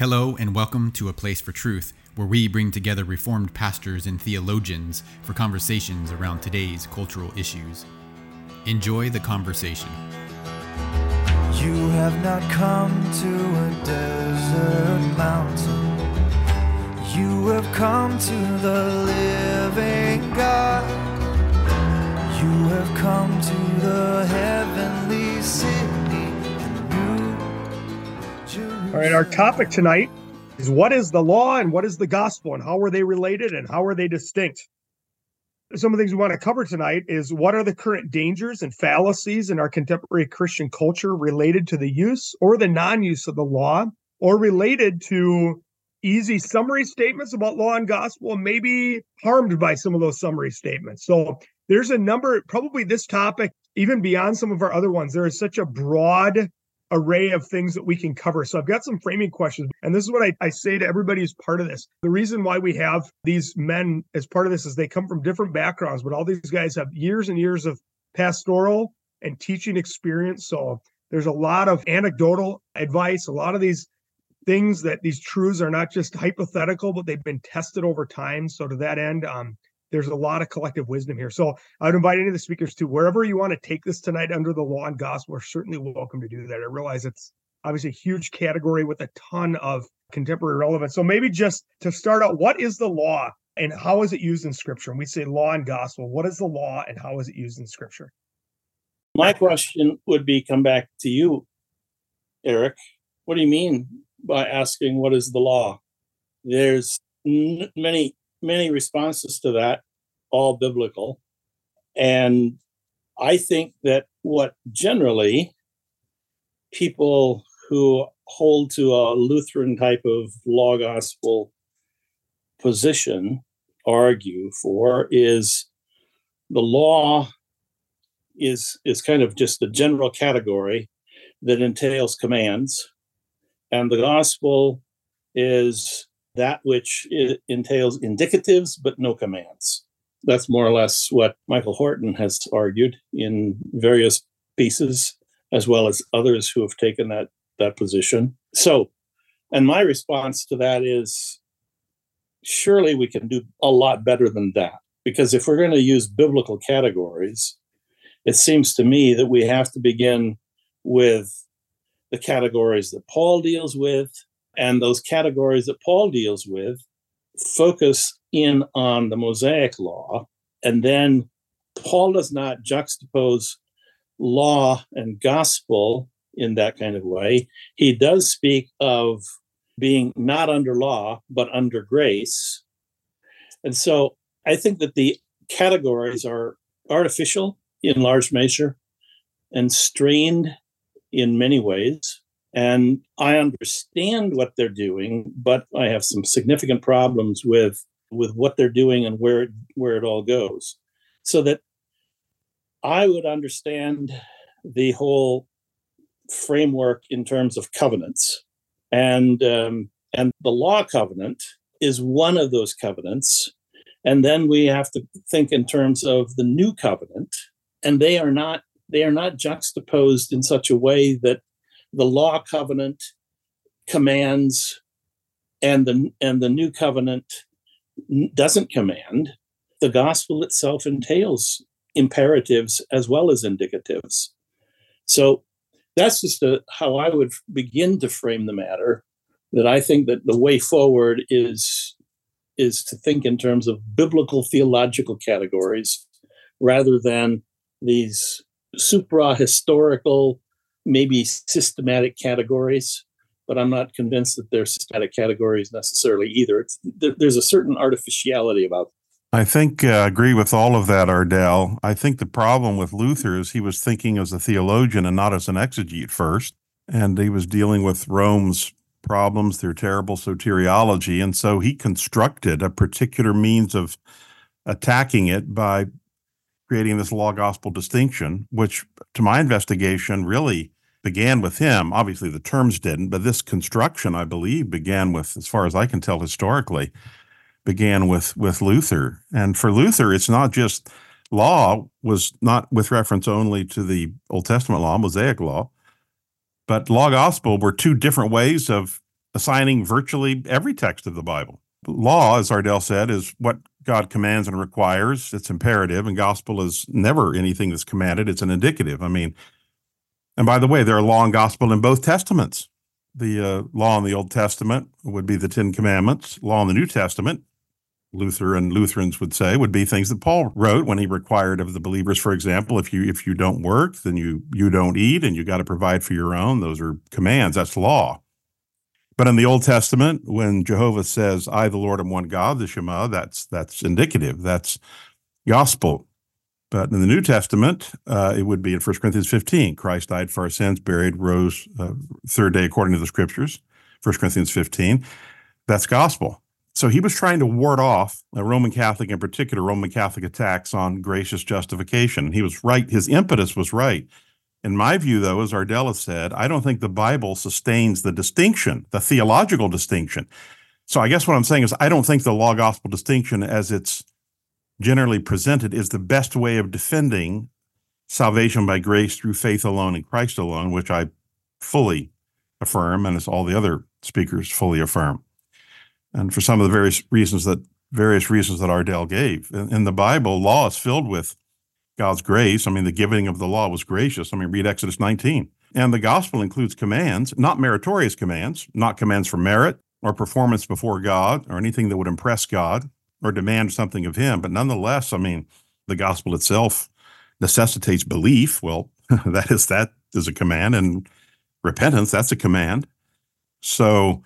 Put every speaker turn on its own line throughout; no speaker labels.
Hello, and welcome to A Place for Truth, where we bring together Reformed pastors and theologians for conversations around today's cultural issues. Enjoy the conversation.
You have not come to a desert mountain. You have come to the living God. You have come to the heavenly city,
All right, our topic tonight is what is the law and what is the gospel and how are they related and how are they distinct? Some of the things we want to cover tonight is what are the current dangers and fallacies in our contemporary Christian culture related to the use or the non use of the law or related to easy summary statements about law and gospel and maybe harmed by some of those summary statements. So there's a number, probably this topic, even beyond some of our other ones, there is such a broad array of things that we can cover. So I've got some framing questions. And this is what I, I say to everybody who's part of this. The reason why we have these men as part of this is they come from different backgrounds, but all these guys have years and years of pastoral and teaching experience. So there's a lot of anecdotal advice, a lot of these things that these truths are not just hypothetical, but they've been tested over time. So to that end, um, there's a lot of collective wisdom here. So I would invite any of the speakers to wherever you want to take this tonight under the law and gospel, we're certainly welcome to do that. I realize it's obviously a huge category with a ton of contemporary relevance. So maybe just to start out, what is the law and how is it used in scripture? And we say law and gospel. What is the law and how is it used in scripture?
My question would be come back to you, Eric. What do you mean by asking what is the law? There's n- many many responses to that, all biblical. And I think that what generally people who hold to a Lutheran type of law gospel position argue for is the law is is kind of just a general category that entails commands and the gospel is that which entails indicatives but no commands. That's more or less what Michael Horton has argued in various pieces, as well as others who have taken that, that position. So, and my response to that is surely we can do a lot better than that. Because if we're going to use biblical categories, it seems to me that we have to begin with the categories that Paul deals with and those categories that Paul deals with focus in on the Mosaic law. And then Paul does not juxtapose law and gospel in that kind of way. He does speak of being not under law, but under grace. And so I think that the categories are artificial in large measure and strained in many ways. And I understand what they're doing, but I have some significant problems with with what they're doing and where it, where it all goes. So that I would understand the whole framework in terms of covenants, and um, and the law covenant is one of those covenants, and then we have to think in terms of the new covenant, and they are not they are not juxtaposed in such a way that the law covenant commands and the and the new covenant doesn't command the gospel itself entails imperatives as well as indicatives. So that's just a, how i would begin to frame the matter that i think that the way forward is is to think in terms of biblical theological categories rather than these supra historical maybe systematic categories, but I'm not convinced that they're systematic categories necessarily either. There, there's a certain artificiality about them.
I think I uh, agree with all of that, Ardel. I think the problem with Luther is he was thinking as a theologian and not as an exegete first. And he was dealing with Rome's problems, their terrible soteriology. And so he constructed a particular means of attacking it by creating this law gospel distinction, which to my investigation really began with him. Obviously, the terms didn't, but this construction, I believe, began with, as far as I can tell historically, began with with Luther. And for Luther, it's not just law was not with reference only to the Old Testament law, Mosaic law, but law gospel were two different ways of assigning virtually every text of the Bible. Law, as Ardel said, is what God commands and requires. It's imperative, and gospel is never anything that's commanded. It's an indicative. I mean, and by the way, there are law and gospel in both testaments. The uh, law in the Old Testament would be the Ten Commandments. Law in the New Testament, Luther and Lutherans would say, would be things that Paul wrote when he required of the believers. For example, if you if you don't work, then you you don't eat, and you got to provide for your own. Those are commands. That's law. But in the Old Testament, when Jehovah says, "I, the Lord, am one God," the Shema, that's that's indicative. That's gospel. But in the New Testament, uh, it would be in 1 Corinthians 15. Christ died for our sins, buried, rose uh, third day according to the scriptures. 1 Corinthians 15. That's gospel. So he was trying to ward off a Roman Catholic, in particular, Roman Catholic attacks on gracious justification. And he was right. His impetus was right. In my view, though, as Ardella said, I don't think the Bible sustains the distinction, the theological distinction. So I guess what I'm saying is I don't think the law gospel distinction as it's generally presented is the best way of defending salvation by grace through faith alone in Christ alone, which I fully affirm, and as all the other speakers fully affirm. And for some of the various reasons that various reasons that Ardel gave. In, in the Bible, law is filled with God's grace. I mean, the giving of the law was gracious. I mean, read Exodus 19. And the gospel includes commands, not meritorious commands, not commands for merit or performance before God or anything that would impress God or demand something of Him. But nonetheless, I mean, the gospel itself necessitates belief. Well, that is that is a command, and repentance that's a command. So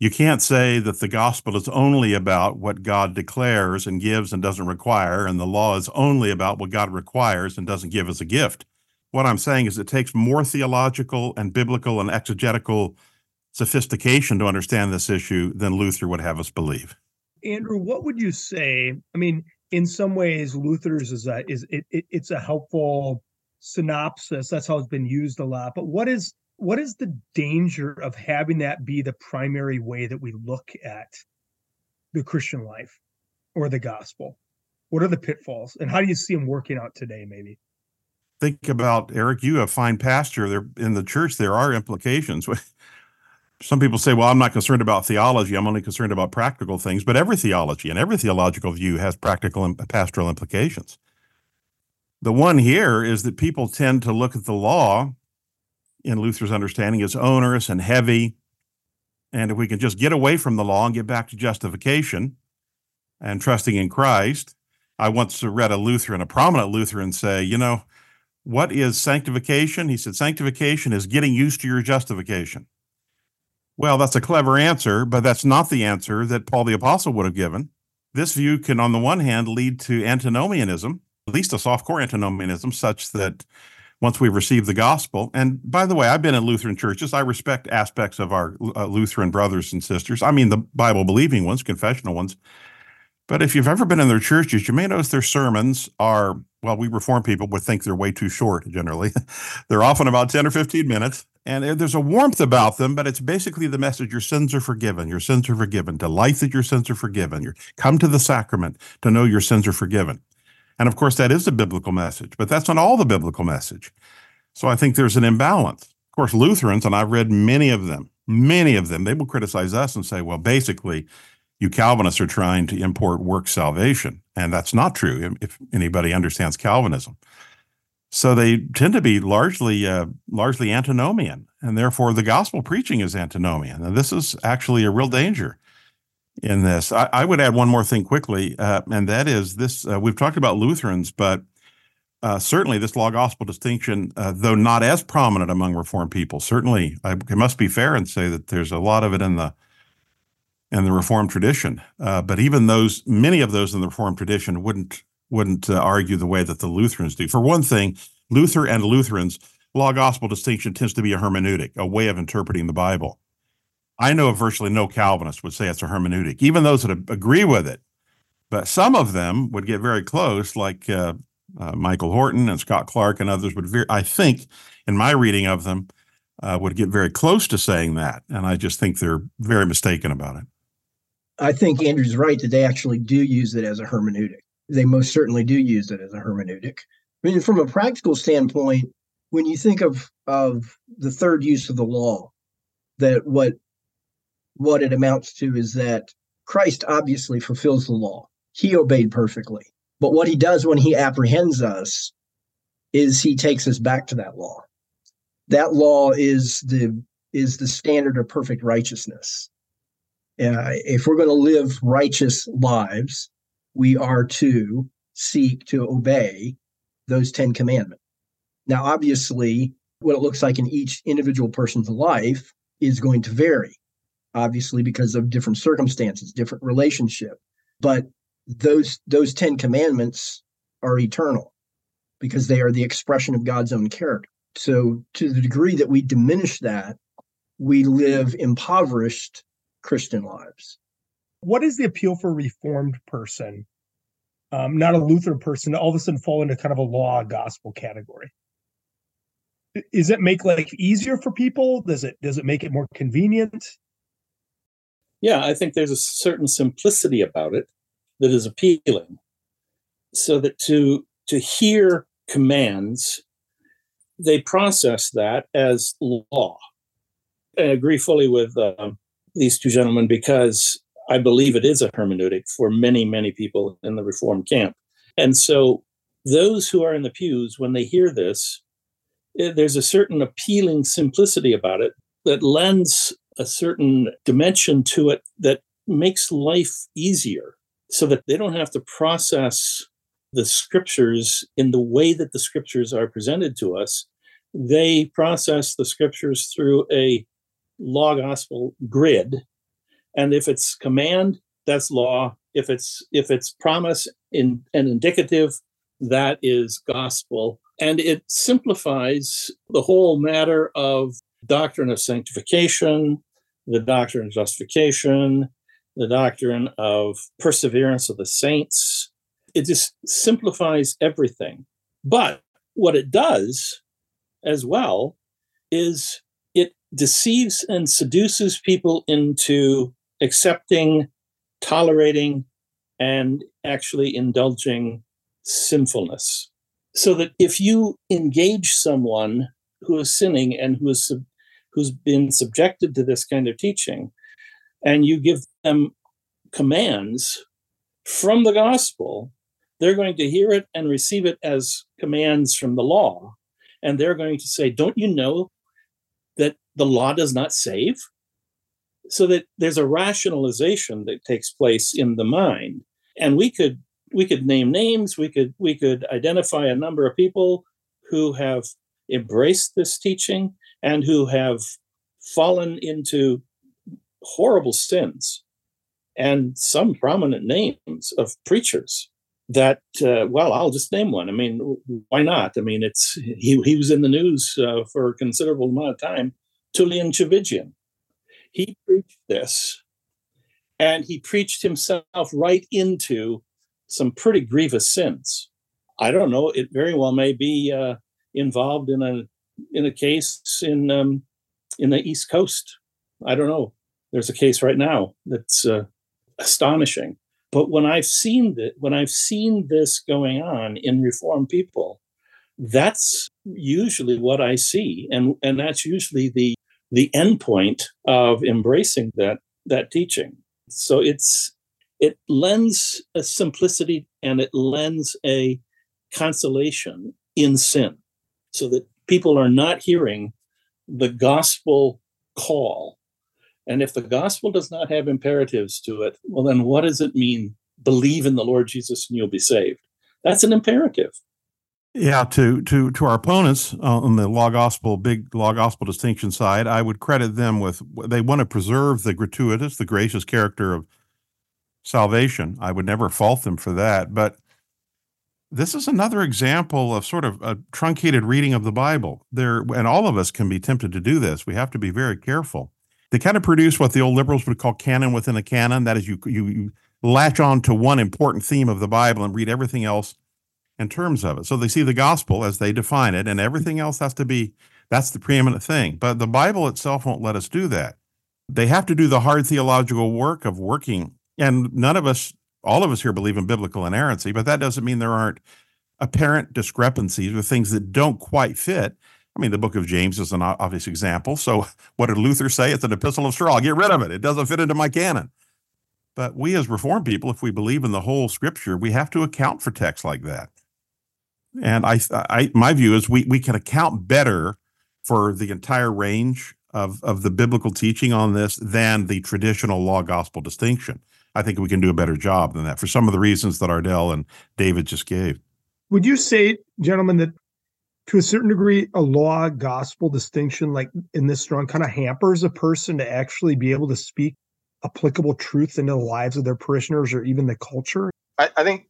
you can't say that the gospel is only about what God declares and gives and doesn't require, and the law is only about what God requires and doesn't give as a gift. What I'm saying is it takes more theological and biblical and exegetical sophistication to understand this issue than Luther would have us believe.
Andrew, what would you say? I mean, in some ways, Luther's is a is it, it it's a helpful synopsis. That's how it's been used a lot. But what is what is the danger of having that be the primary way that we look at the Christian life or the gospel? What are the pitfalls, and how do you see them working out today? Maybe
think about Eric. You a fine pastor there in the church. There are implications. Some people say, "Well, I'm not concerned about theology. I'm only concerned about practical things." But every theology and every theological view has practical and pastoral implications. The one here is that people tend to look at the law in Luther's understanding is onerous and heavy. And if we can just get away from the law and get back to justification and trusting in Christ, I once read a Lutheran, a prominent Lutheran, say, you know, what is sanctification? He said, sanctification is getting used to your justification. Well, that's a clever answer, but that's not the answer that Paul the Apostle would have given. This view can, on the one hand, lead to antinomianism, at least a soft core antinomianism, such that once we've received the gospel. And by the way, I've been in Lutheran churches. I respect aspects of our uh, Lutheran brothers and sisters. I mean, the Bible believing ones, confessional ones. But if you've ever been in their churches, you may notice their sermons are, well, we Reform people would think they're way too short generally. they're often about 10 or 15 minutes. And there's a warmth about them, but it's basically the message your sins are forgiven. Your sins are forgiven. Delight that your sins are forgiven. you come to the sacrament to know your sins are forgiven. And of course, that is a biblical message, but that's not all the biblical message. So I think there's an imbalance. Of course, Lutherans, and I've read many of them, many of them, they will criticize us and say, well, basically, you Calvinists are trying to import work salvation. And that's not true if anybody understands Calvinism. So they tend to be largely uh, largely antinomian, and therefore the gospel preaching is antinomian. And this is actually a real danger in this. I, I, would add one more thing quickly, uh, and that is this: uh, we've talked about Lutherans, but uh, certainly this law gospel distinction, uh, though not as prominent among Reformed people, certainly I, it must be fair and say that there's a lot of it in the in the Reformed tradition. Uh, but even those, many of those in the Reformed tradition wouldn't wouldn't uh, argue the way that the Lutherans do. For one thing, Luther and Lutherans law gospel distinction tends to be a hermeneutic, a way of interpreting the Bible. I know virtually no Calvinist would say it's a hermeneutic, even those that agree with it. But some of them would get very close, like uh, uh, Michael Horton and Scott Clark and others would. Very, I think, in my reading of them, uh, would get very close to saying that, and I just think they're very mistaken about it.
I think Andrew's right that they actually do use it as a hermeneutic. They most certainly do use it as a hermeneutic. I mean, from a practical standpoint, when you think of of the third use of the law, that what what it amounts to is that Christ obviously fulfills the law. He obeyed perfectly. But what he does when he apprehends us is he takes us back to that law. That law is the is the standard of perfect righteousness. Uh, if we're going to live righteous lives, we are to seek to obey those 10 commandments. Now, obviously, what it looks like in each individual person's life is going to vary, obviously, because of different circumstances, different relationship. But those those 10 commandments are eternal because they are the expression of God's own character. So to the degree that we diminish that, we live impoverished Christian lives.
What is the appeal for a reformed person, um, not a Lutheran person, to all of a sudden fall into kind of a law gospel category? Is it make life easier for people? Does it does it make it more convenient?
Yeah, I think there's a certain simplicity about it that is appealing. So that to to hear commands, they process that as law. I agree fully with uh, these two gentlemen because I believe it is a hermeneutic for many, many people in the reform camp. And so those who are in the pews, when they hear this, eh, there's a certain appealing simplicity about it that lends a certain dimension to it that makes life easier so that they don't have to process the scriptures in the way that the scriptures are presented to us. They process the scriptures through a law gospel grid. And if it's command, that's law. If it's if it's promise in and indicative, that is gospel. And it simplifies the whole matter of doctrine of sanctification, the doctrine of justification, the doctrine of perseverance of the saints. It just simplifies everything. But what it does as well is it deceives and seduces people into accepting, tolerating, and actually indulging sinfulness. So that if you engage someone who is sinning and who is who's been subjected to this kind of teaching, and you give them commands from the gospel, they're going to hear it and receive it as commands from the law. And they're going to say, Don't you know that the law does not save? So that there's a rationalization that takes place in the mind. And we could we could name names, we could we could identify a number of people who have embraced this teaching and who have fallen into horrible sins and some prominent names of preachers that uh, well i'll just name one. I mean why not? I mean it's he, he was in the news uh, for a considerable amount of time. Tullian tchividjian he preached this and he preached himself right into some pretty grievous sins. I don't know it very well may be uh, involved in a in a case in um, in the east coast i don't know there's a case right now that's uh, astonishing. But when I've seen that, when I've seen this going on in reformed people, that's usually what I see, and and that's usually the the end point of embracing that that teaching. So it's it lends a simplicity and it lends a consolation in sin, so that people are not hearing the gospel call and if the gospel does not have imperatives to it, well, then what does it mean? Believe in the Lord Jesus and you'll be saved. That's an imperative.
Yeah, to to to our opponents uh, on the law gospel, big law gospel distinction side, I would credit them with they want to preserve the gratuitous, the gracious character of salvation. I would never fault them for that, but this is another example of sort of a truncated reading of the Bible. There, and all of us can be tempted to do this. We have to be very careful. They kind of produce what the old liberals would call canon within a canon. That is, you, you, you latch on to one important theme of the Bible and read everything else in terms of it. So they see the gospel as they define it, and everything else has to be that's the preeminent thing. But the Bible itself won't let us do that. They have to do the hard theological work of working. And none of us, all of us here believe in biblical inerrancy, but that doesn't mean there aren't apparent discrepancies or things that don't quite fit I mean, the book of James is an obvious example. So, what did Luther say? It's an epistle of straw. Get rid of it. It doesn't fit into my canon. But we, as Reformed people, if we believe in the whole Scripture, we have to account for texts like that. And I, I, my view is we we can account better for the entire range of of the biblical teaching on this than the traditional law gospel distinction. I think we can do a better job than that for some of the reasons that Ardel and David just gave.
Would you say, gentlemen, that to a certain degree, a law gospel distinction, like in this strong, kind of hampers a person to actually be able to speak applicable truth into the lives of their parishioners or even the culture?
I, I think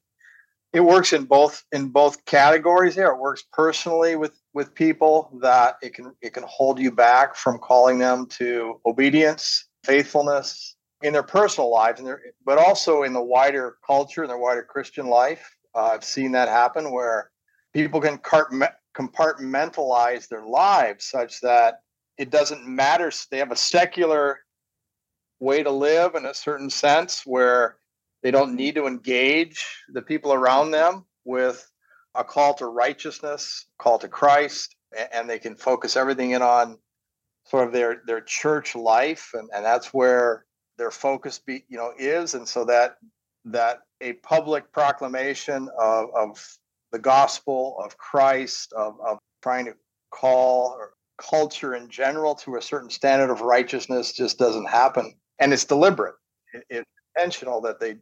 it works in both in both categories there it works personally with with people that it can it can hold you back from calling them to obedience faithfulness in their personal lives and their but also in the wider culture and their wider christian life uh, i've seen that happen where people can compartmentalize their lives such that it doesn't matter they have a secular way to live in a certain sense where they don't need to engage the people around them with a call to righteousness, call to Christ, and they can focus everything in on sort of their their church life, and, and that's where their focus be you know is, and so that that a public proclamation of, of the gospel of Christ, of, of trying to call culture in general to a certain standard of righteousness just doesn't happen, and it's deliberate. It, it's intentional that they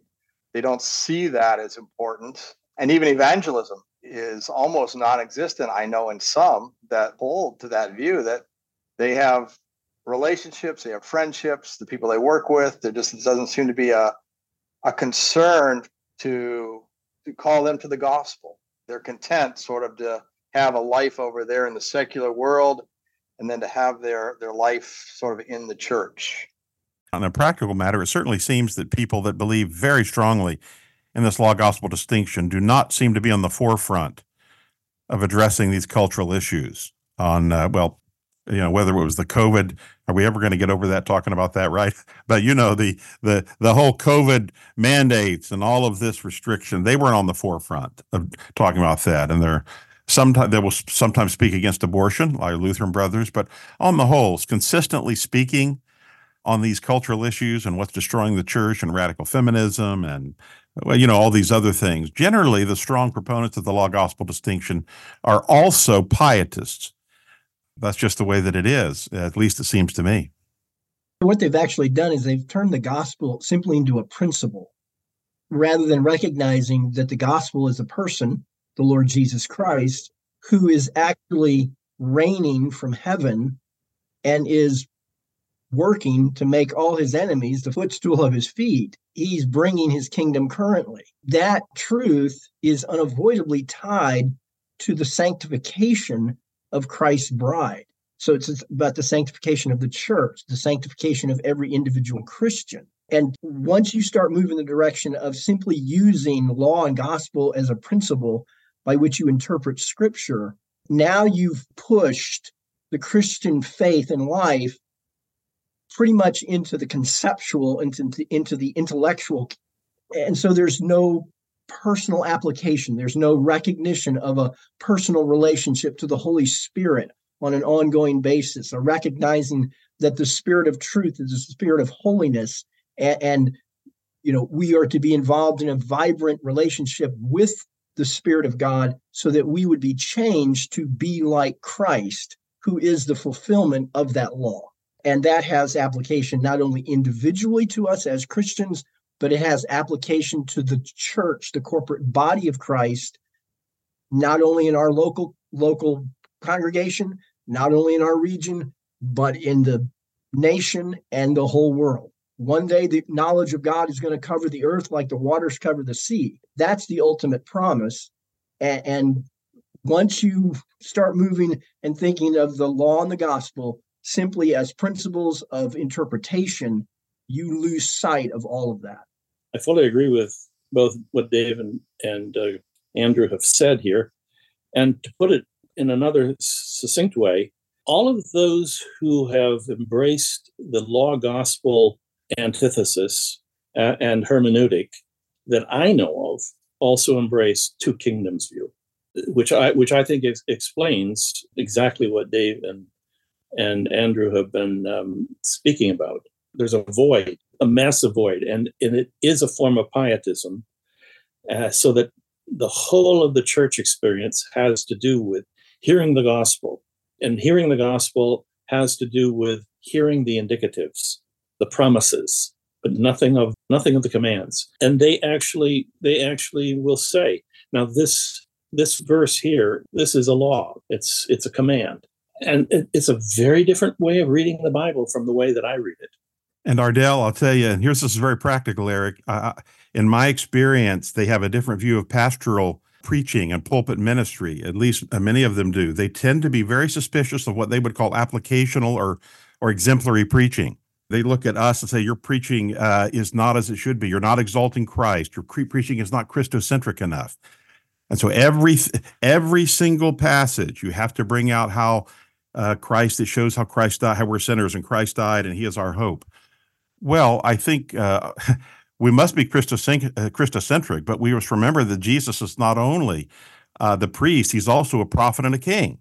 they don't see that as important. And even evangelism is almost non existent. I know in some that hold to that view that they have relationships, they have friendships, the people they work with. There just doesn't seem to be a, a concern to, to call them to the gospel. They're content sort of to have a life over there in the secular world and then to have their, their life sort of in the church
on a practical matter, it certainly seems that people that believe very strongly in this law gospel distinction do not seem to be on the forefront of addressing these cultural issues on uh, well you know whether it was the covid are we ever going to get over that talking about that right but you know the the the whole covid mandates and all of this restriction they weren't on the forefront of talking about that and they're sometimes they will sometimes speak against abortion like lutheran brothers but on the whole consistently speaking on these cultural issues and what's destroying the church and radical feminism and well, you know, all these other things. Generally, the strong proponents of the law gospel distinction are also pietists. That's just the way that it is, at least it seems to me.
What they've actually done is they've turned the gospel simply into a principle rather than recognizing that the gospel is a person, the Lord Jesus Christ, who is actually reigning from heaven and is working to make all his enemies the footstool of his feet. He's bringing his kingdom currently. That truth is unavoidably tied to the sanctification of Christ's bride. So it's about the sanctification of the church, the sanctification of every individual Christian. And once you start moving the direction of simply using law and gospel as a principle by which you interpret scripture, now you've pushed the Christian faith and life pretty much into the conceptual, into, into the intellectual. And so there's no personal application, there's no recognition of a personal relationship to the Holy Spirit on an ongoing basis, a recognizing that the spirit of truth is the spirit of holiness and, and you know we are to be involved in a vibrant relationship with the spirit of god so that we would be changed to be like christ who is the fulfillment of that law. And that has application not only individually to us as Christians, but it has application to the church, the corporate body of Christ, not only in our local local congregation, not only in our region, but in the nation and the whole world. One day the knowledge of God is going to cover the earth like the waters cover the sea. That's the ultimate promise. And, and once you start moving and thinking of the law and the gospel, simply as principles of interpretation, you lose sight of all of that.
I fully agree with both what Dave and, and uh, Andrew have said here. And to put it in another succinct way, all of those who have embraced the law gospel antithesis uh, and hermeneutic that I know of also embrace two kingdoms view. which I which I think ex- explains exactly what Dave and and Andrew have been um, speaking about. There's a void, a massive void, and, and it is a form of pietism, uh, so that the whole of the church experience has to do with hearing the gospel, and hearing the gospel has to do with hearing the indicatives, the promises, but nothing of nothing of the commands. And they actually they actually will say, now this this verse here, this is a law. It's it's a command. And it's a very different way of reading the Bible from the way that I read it.
And Ardel, I'll tell you, and here's this is very practical, Eric. Uh, in my experience, they have a different view of pastoral preaching and pulpit ministry. At least uh, many of them do. They tend to be very suspicious of what they would call applicational or or exemplary preaching. They look at us and say, "Your preaching uh, is not as it should be. You're not exalting Christ. Your pre- preaching is not Christocentric enough." And so every every single passage, you have to bring out how uh, Christ. It shows how Christ died, how we're sinners, and Christ died, and He is our hope. Well, I think uh, we must be uh, Christocentric, but we must remember that Jesus is not only uh, the priest; he's also a prophet and a king.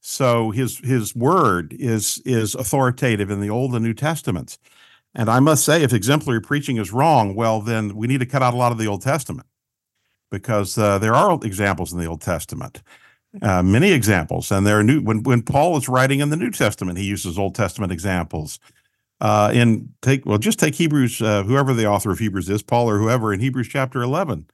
So his his word is is authoritative in the Old and New Testaments. And I must say, if exemplary preaching is wrong, well, then we need to cut out a lot of the Old Testament because uh, there are examples in the Old Testament, uh, many examples, and there are new. When when Paul is writing in the New Testament, he uses Old Testament examples uh, in take well, just take Hebrews, uh, whoever the author of Hebrews is, Paul or whoever, in Hebrews chapter eleven.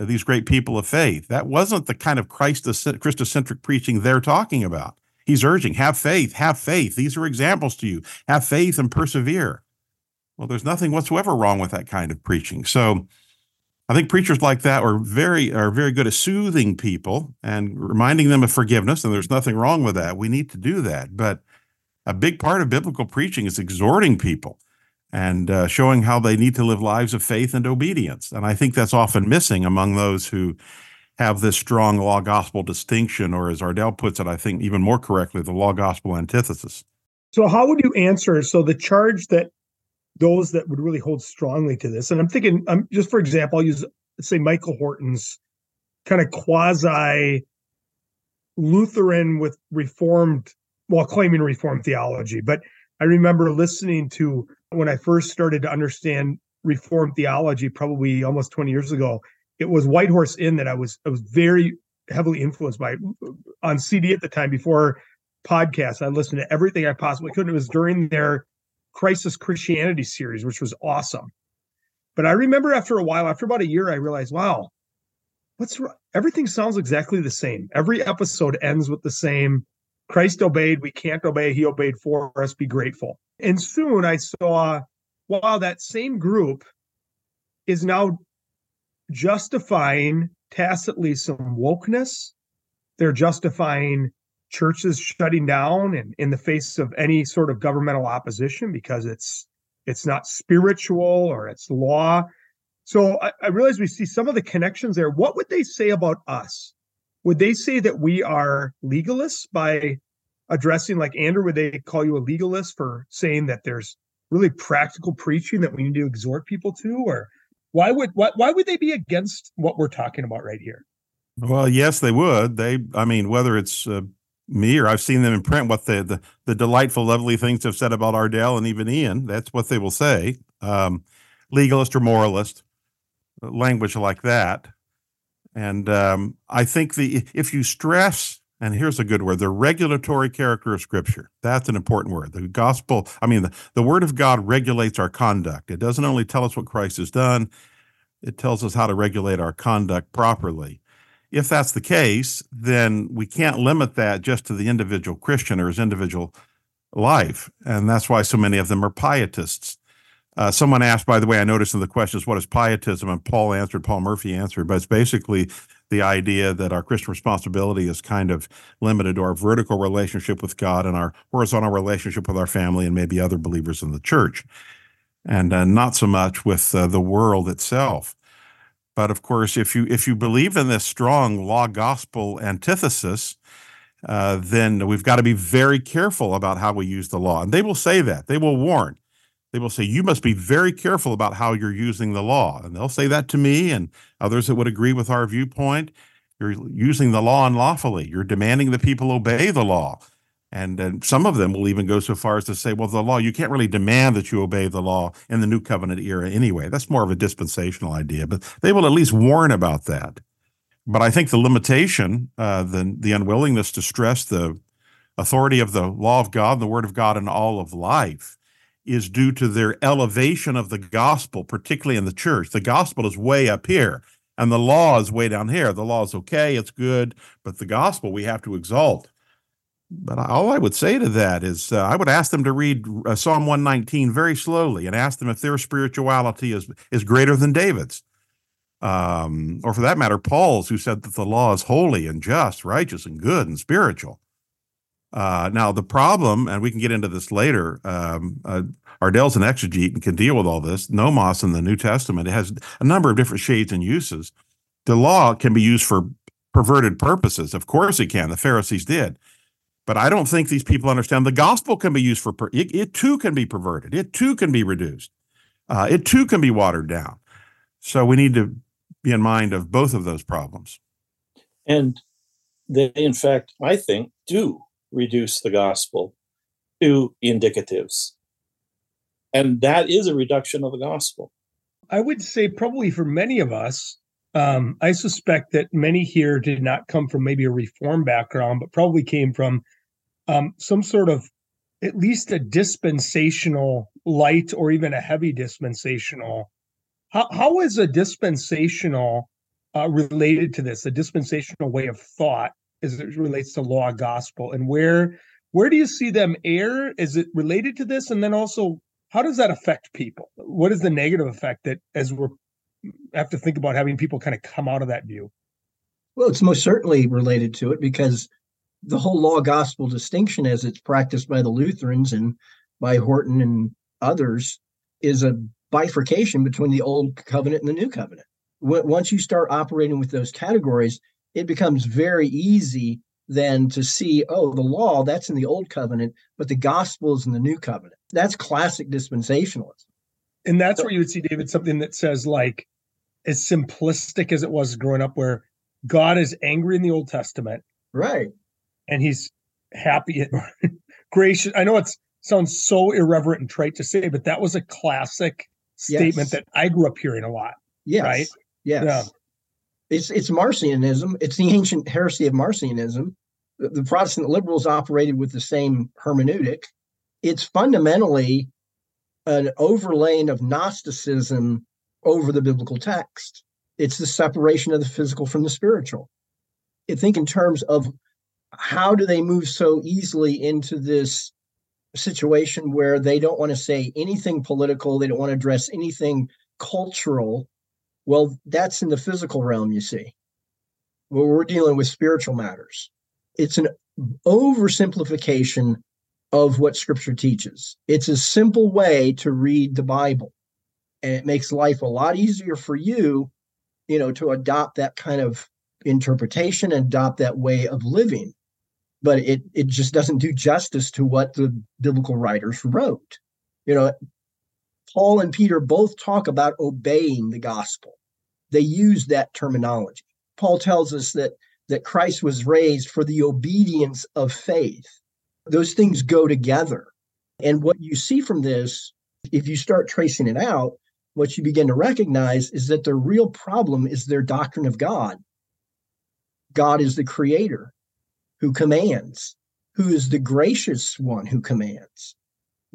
Uh, these great people of faith. That wasn't the kind of Christ Christocentric preaching they're talking about. He's urging, have faith, have faith. These are examples to you. Have faith and persevere. Well, there's nothing whatsoever wrong with that kind of preaching. So I think preachers like that are very are very good at soothing people and reminding them of forgiveness, and there's nothing wrong with that. We need to do that. But a big part of biblical preaching is exhorting people and uh, showing how they need to live lives of faith and obedience. And I think that's often missing among those who have this strong law gospel distinction, or as Ardel puts it, I think even more correctly, the law gospel antithesis.
So, how would you answer? So, the charge that those that would really hold strongly to this, and I'm thinking, um, just for example, I'll use, say, Michael Horton's kind of quasi Lutheran with reformed while claiming reformed theology. But I remember listening to when I first started to understand reformed theology, probably almost 20 years ago. It was White Horse Inn that I was I was very heavily influenced by on CD at the time before podcasts. I listened to everything I possibly could. And it was during their Christless Christianity series, which was awesome. But I remember after a while, after about a year, I realized, wow, what's everything sounds exactly the same. Every episode ends with the same Christ obeyed, we can't obey, he obeyed for us, be grateful. And soon I saw, wow, that same group is now justifying tacitly some wokeness. They're justifying churches shutting down and in the face of any sort of governmental opposition because it's it's not spiritual or it's law. So I, I realize we see some of the connections there. What would they say about us? Would they say that we are legalists by addressing like andrew would they call you a legalist for saying that there's really practical preaching that we need to exhort people to or why would why, why would they be against what we're talking about right here?
Well yes they would. They i mean whether it's uh, me or i've seen them in print what the, the the delightful lovely things have said about ardel and even ian that's what they will say. Um, legalist or moralist language like that and um, I think the if you stress, and here's a good word, the regulatory character of Scripture. That's an important word. The gospel, I mean, the, the Word of God regulates our conduct. It doesn't only tell us what Christ has done, it tells us how to regulate our conduct properly. If that's the case, then we can't limit that just to the individual Christian or his individual life. And that's why so many of them are pietists. Uh, someone asked, by the way, I noticed in the questions, what is pietism? And Paul answered, Paul Murphy answered, but it's basically the idea that our Christian responsibility is kind of limited to our vertical relationship with God and our horizontal relationship with our family and maybe other believers in the church, and uh, not so much with uh, the world itself. But of course, if you if you believe in this strong law gospel antithesis, uh, then we've got to be very careful about how we use the law. And they will say that they will warn they will say, You must be very careful about how you're using the law. And they'll say that to me and others that would agree with our viewpoint. You're using the law unlawfully. You're demanding that people obey the law. And, and some of them will even go so far as to say, well, the law, you can't really demand that you obey the law in the new covenant era anyway. That's more of a dispensational idea, but they will at least warn about that. But I think the limitation, uh, the, the unwillingness to stress the authority of the law of God, the word of God in all of life, is due to their elevation of the gospel, particularly in the church. The gospel is way up here, and the law is way down here. The law is okay, it's good, but the gospel we have to exalt. But all I would say to that is, uh, I would ask them to read uh, Psalm 119 very slowly and ask them if their spirituality is is greater than David's, um, or for that matter, Paul's, who said that the law is holy and just, righteous and good and spiritual. Uh, now the problem, and we can get into this later. Um, uh, Ardel's an exegete and can deal with all this. Nomos in the New Testament it has a number of different shades and uses. The law can be used for perverted purposes. Of course, it can. The Pharisees did. But I don't think these people understand the gospel can be used for, per- it, it too can be perverted. It too can be reduced. Uh, it too can be watered down. So we need to be in mind of both of those problems.
And they, in fact, I think, do reduce the gospel to indicatives. And that is a reduction of the gospel.
I would say, probably for many of us, um, I suspect that many here did not come from maybe a reform background, but probably came from um, some sort of at least a dispensational light or even a heavy dispensational. How, how is a dispensational uh, related to this? A dispensational way of thought as it relates to law gospel, and where where do you see them err? Is it related to this? And then also, how does that affect people? What is the negative effect that as we're have to think about having people kind of come out of that view?
Well, it's most certainly related to it because the whole law gospel distinction as it's practiced by the Lutherans and by Horton and others is a bifurcation between the old covenant and the new covenant. Once you start operating with those categories, it becomes very easy then to see, oh, the law, that's in the old covenant, but the gospel is in the new covenant. That's classic dispensationalism.
And that's where you would see, David, something that says, like, as simplistic as it was growing up, where God is angry in the Old Testament.
Right
and he's happy and gracious. I know it sounds so irreverent and trite to say, but that was a classic statement yes. that I grew up hearing a lot.
Yes.
Right.
Yes. Yeah. It's it's Marcionism. It's the ancient heresy of Marcionism. The, the Protestant liberals operated with the same hermeneutic. It's fundamentally an overlaying of Gnosticism over the biblical text. It's the separation of the physical from the spiritual. I think in terms of how do they move so easily into this situation where they don't want to say anything political, they don't want to address anything cultural? Well, that's in the physical realm, you see. Well, we're dealing with spiritual matters. It's an oversimplification of what scripture teaches. It's a simple way to read the Bible. And it makes life a lot easier for you, you know, to adopt that kind of interpretation and adopt that way of living but it it just doesn't do justice to what the biblical writers wrote. You know, Paul and Peter both talk about obeying the gospel. They use that terminology. Paul tells us that that Christ was raised for the obedience of faith. Those things go together. And what you see from this, if you start tracing it out, what you begin to recognize is that the real problem is their doctrine of God. God is the creator who commands, who is the gracious one who commands.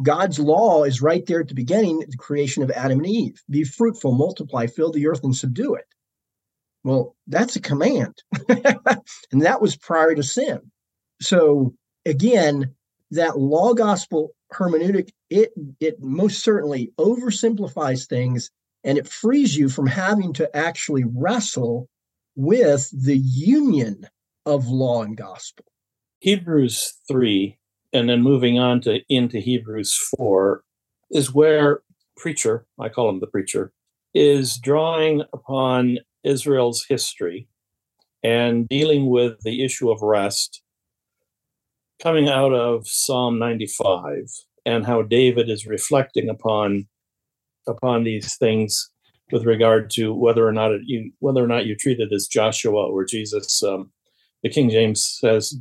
God's law is right there at the beginning, the creation of Adam and Eve be fruitful, multiply, fill the earth, and subdue it. Well, that's a command. and that was prior to sin. So, again, that law gospel hermeneutic, it, it most certainly oversimplifies things and it frees you from having to actually wrestle with the union of law and gospel.
Hebrews 3 and then moving on to into Hebrews 4 is where preacher, I call him the preacher, is drawing upon Israel's history and dealing with the issue of rest coming out of Psalm 95 and how David is reflecting upon upon these things with regard to whether or not it, you whether or not you treat it as Joshua or Jesus. Um, the King James says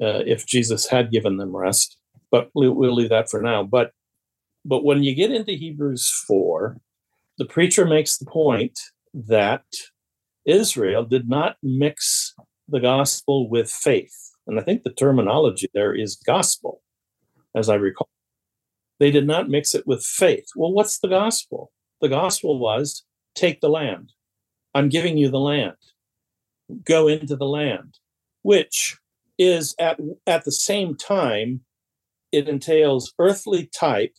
uh, if Jesus had given them rest, but we'll, we'll leave that for now. But but when you get into Hebrews four, the preacher makes the point that Israel did not mix the gospel with faith, and I think the terminology there is gospel, as I recall. They did not mix it with faith. Well, what's the gospel? The gospel was take the land. I'm giving you the land. Go into the land, which is at, at the same time, it entails earthly type,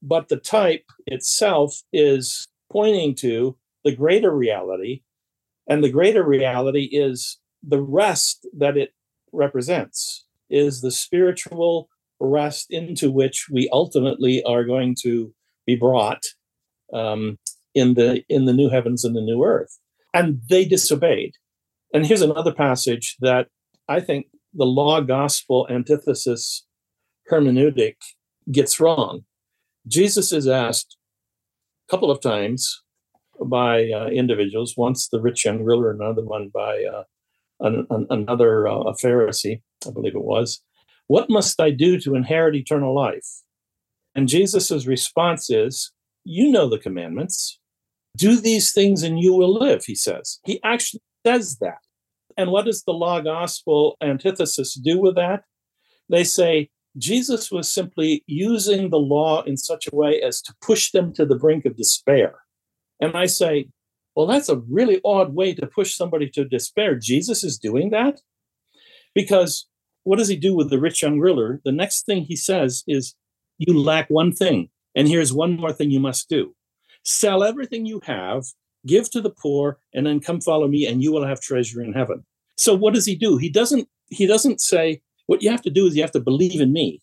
but the type itself is pointing to the greater reality. And the greater reality is the rest that it represents, is the spiritual rest into which we ultimately are going to be brought um, in the in the new heavens and the new earth. And they disobeyed. And here's another passage that I think the law gospel antithesis hermeneutic gets wrong. Jesus is asked a couple of times by uh, individuals, once the rich young ruler, another one by uh, an, an, another uh, Pharisee, I believe it was, What must I do to inherit eternal life? And Jesus' response is, You know the commandments. Do these things and you will live, he says. He actually says that. And what does the law gospel antithesis do with that? They say Jesus was simply using the law in such a way as to push them to the brink of despair. And I say, well, that's a really odd way to push somebody to despair. Jesus is doing that because what does he do with the rich young ruler? The next thing he says is, You lack one thing, and here's one more thing you must do sell everything you have, give to the poor, and then come follow me, and you will have treasure in heaven. So what does he do? He doesn't he doesn't say, What you have to do is you have to believe in me.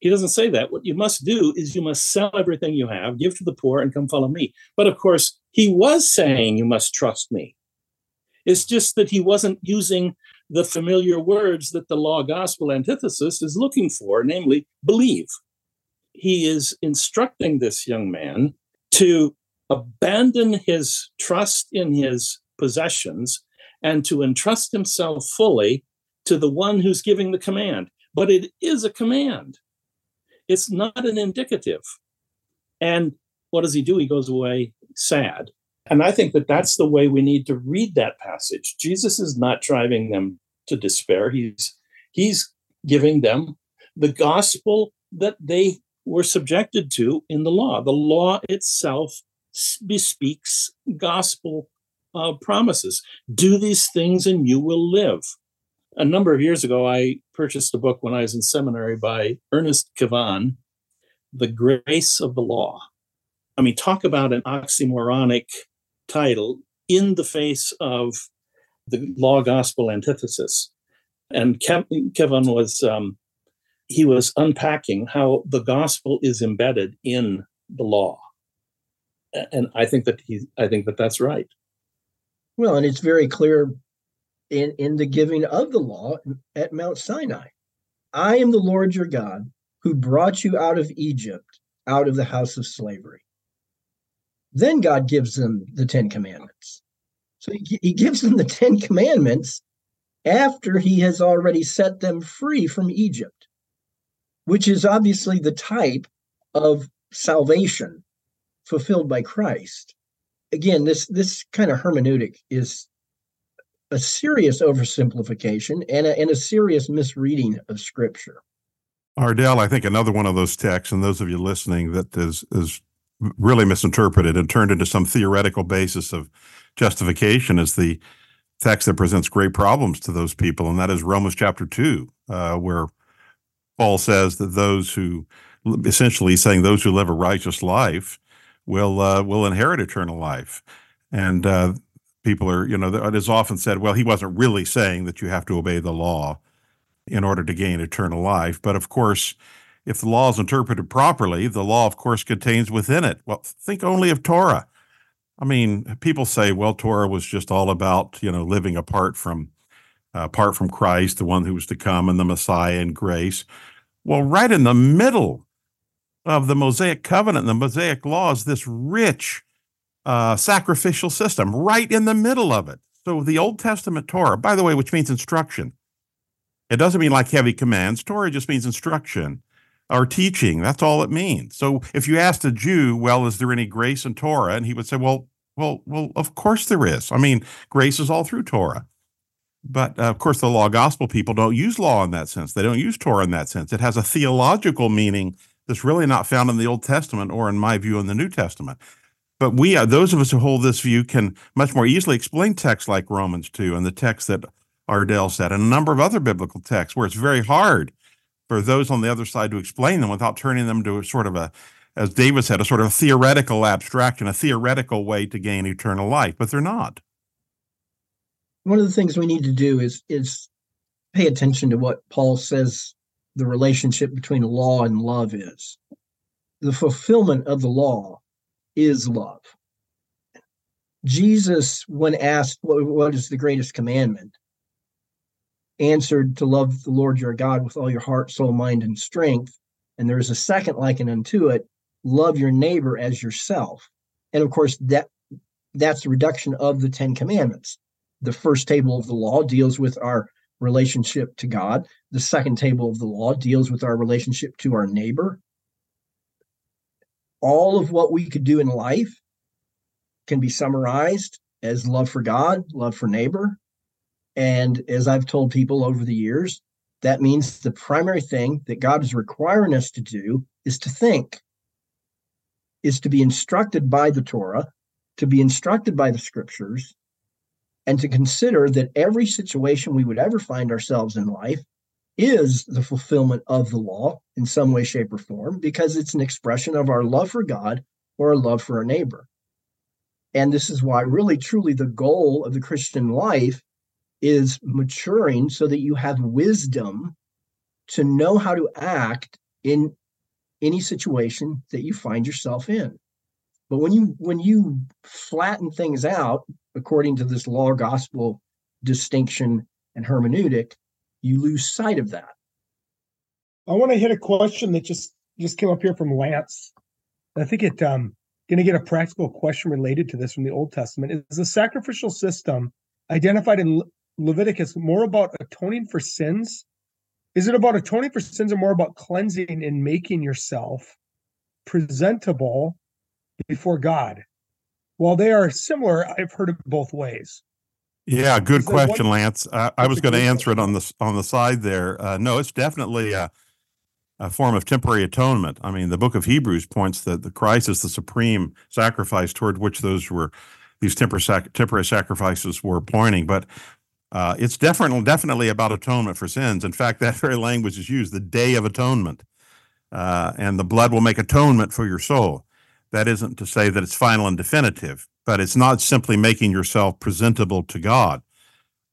He doesn't say that. What you must do is you must sell everything you have, give to the poor, and come follow me. But of course, he was saying you must trust me. It's just that he wasn't using the familiar words that the law gospel antithesis is looking for, namely, believe. He is instructing this young man to abandon his trust in his possessions and to entrust himself fully to the one who's giving the command. But it is a command, it's not an indicative. And what does he do? He goes away sad. And I think that that's the way we need to read that passage. Jesus is not driving them to despair. He's he's giving them the gospel that they were subjected to in the law. The law itself bespeaks gospel uh, promises. Do these things and you will live. A number of years ago, I purchased a book when I was in seminary by Ernest Kevan, The Grace of the Law. I mean, talk about an oxymoronic title in the face of the law gospel antithesis. And Kevan was um, he was unpacking how the gospel is embedded in the law, and I think that he I think that that's right.
Well, and it's very clear in in the giving of the law at Mount Sinai. I am the Lord your God who brought you out of Egypt, out of the house of slavery. Then God gives them the Ten Commandments. So he, he gives them the Ten Commandments after he has already set them free from Egypt, which is obviously the type of salvation fulfilled by Christ. Again, this this kind of hermeneutic is a serious oversimplification and a, and a serious misreading of Scripture.
Ardel, I think another one of those texts, and those of you listening, that is is really misinterpreted and turned into some theoretical basis of justification is the text that presents great problems to those people, and that is Romans chapter 2, uh, where Paul says that those who, essentially saying those who live a righteous life, will uh, will inherit eternal life. And uh, people are, you know, it is often said, well, he wasn't really saying that you have to obey the law in order to gain eternal life. But of course, if the law is interpreted properly, the law, of course, contains within it. Well, think only of Torah. I mean, people say, well, Torah was just all about, you know, living apart from uh, apart from Christ, the one who was to come, and the Messiah and grace. Well, right in the middle of the Mosaic covenant, the Mosaic law is this rich uh, sacrificial system right in the middle of it. So the Old Testament Torah, by the way, which means instruction, it doesn't mean like heavy commands. Torah just means instruction or teaching. That's all it means. So if you asked a Jew, well, is there any grace in Torah? And he would say, well, well, well, of course there is. I mean, grace is all through Torah. But uh, of course, the law gospel people don't use law in that sense. They don't use Torah in that sense. It has a theological meaning that's really not found in the Old Testament or, in my view, in the New Testament. But we, uh, those of us who hold this view, can much more easily explain texts like Romans 2 and the text that Ardel said, and a number of other biblical texts where it's very hard for those on the other side to explain them without turning them to a sort of a, as David said, a sort of theoretical abstraction, a theoretical way to gain eternal life, but they're not.
One of the things we need to do is is pay attention to what Paul says the relationship between law and love is. The fulfillment of the law is love. Jesus, when asked what, what is the greatest commandment, answered to love the Lord your God with all your heart, soul, mind, and strength. And there is a second likened unto it, love your neighbor as yourself. And of course, that that's the reduction of the Ten Commandments. The first table of the law deals with our relationship to God. The second table of the law deals with our relationship to our neighbor. All of what we could do in life can be summarized as love for God, love for neighbor, and as I've told people over the years, that means the primary thing that God is requiring us to do is to think, is to be instructed by the Torah, to be instructed by the scriptures, and to consider that every situation we would ever find ourselves in life is the fulfillment of the law in some way, shape, or form, because it's an expression of our love for God or our love for our neighbor. And this is why, really, truly, the goal of the Christian life is maturing so that you have wisdom to know how to act in any situation that you find yourself in but when you when you flatten things out according to this law gospel distinction and hermeneutic you lose sight of that.
I want to hit a question that just just came up here from lance. I think it um going to get a practical question related to this from the old testament. Is the sacrificial system identified in Leviticus more about atoning for sins? Is it about atoning for sins or more about cleansing and making yourself presentable before God? While they are similar, I've heard it both ways.
Yeah, good question, Lance. Uh, I was going to answer it on the on the side there. Uh, no, it's definitely a, a, form of temporary atonement. I mean, the Book of Hebrews points that the Christ is the supreme sacrifice toward which those were these temporary, sac- temporary sacrifices were pointing. But uh, it's definitely definitely about atonement for sins. In fact, that very language is used: the Day of Atonement, uh, and the blood will make atonement for your soul. That isn't to say that it's final and definitive, but it's not simply making yourself presentable to God.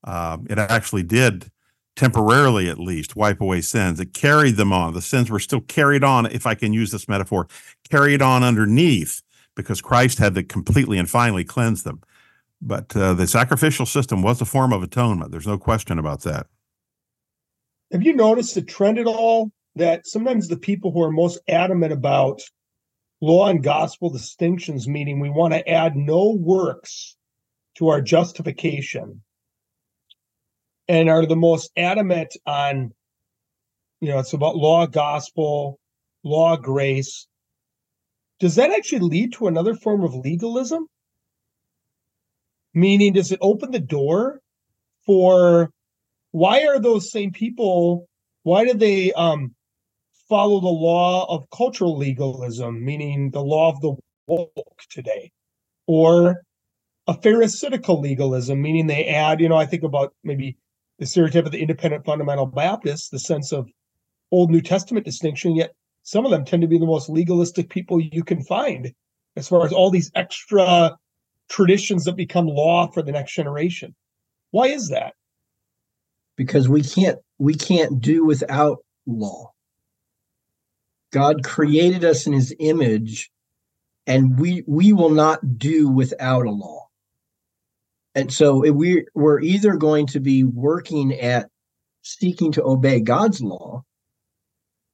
Uh, it actually did temporarily, at least, wipe away sins. It carried them on. The sins were still carried on, if I can use this metaphor, carried on underneath, because Christ had to completely and finally cleanse them. But uh, the sacrificial system was a form of atonement. There's no question about that.
Have you noticed the trend at all that sometimes the people who are most adamant about law and gospel distinctions, meaning we want to add no works to our justification, and are the most adamant on, you know, it's about law, gospel, law, grace. Does that actually lead to another form of legalism? Meaning, does it open the door for why are those same people? Why do they um, follow the law of cultural legalism, meaning the law of the woke today, or a pharisaical legalism, meaning they add, you know, I think about maybe the stereotype of the independent fundamental Baptist, the sense of Old New Testament distinction, yet some of them tend to be the most legalistic people you can find as far as all these extra traditions that become law for the next generation. Why is that?
Because we can't we can't do without law. God created us in his image and we we will not do without a law. And so we we're either going to be working at seeking to obey God's law,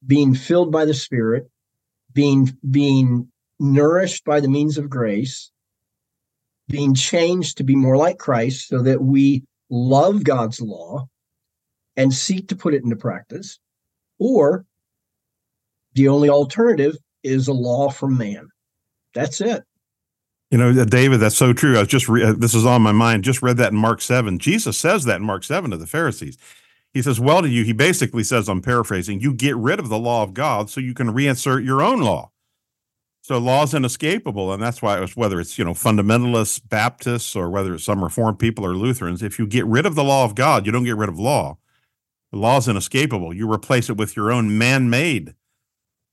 being filled by the Spirit, being being nourished by the means of grace, being changed to be more like Christ so that we love God's law and seek to put it into practice, or the only alternative is a law from man. That's it.
You know, uh, David, that's so true. I was just, re- uh, this is on my mind. Just read that in Mark 7. Jesus says that in Mark 7 to the Pharisees. He says, Well, to you, he basically says, I'm paraphrasing, you get rid of the law of God so you can reinsert your own law. So law is inescapable. And that's why it was, whether it's, you know, fundamentalists, Baptists, or whether it's some Reformed people or Lutherans, if you get rid of the law of God, you don't get rid of law. The law is inescapable. You replace it with your own man made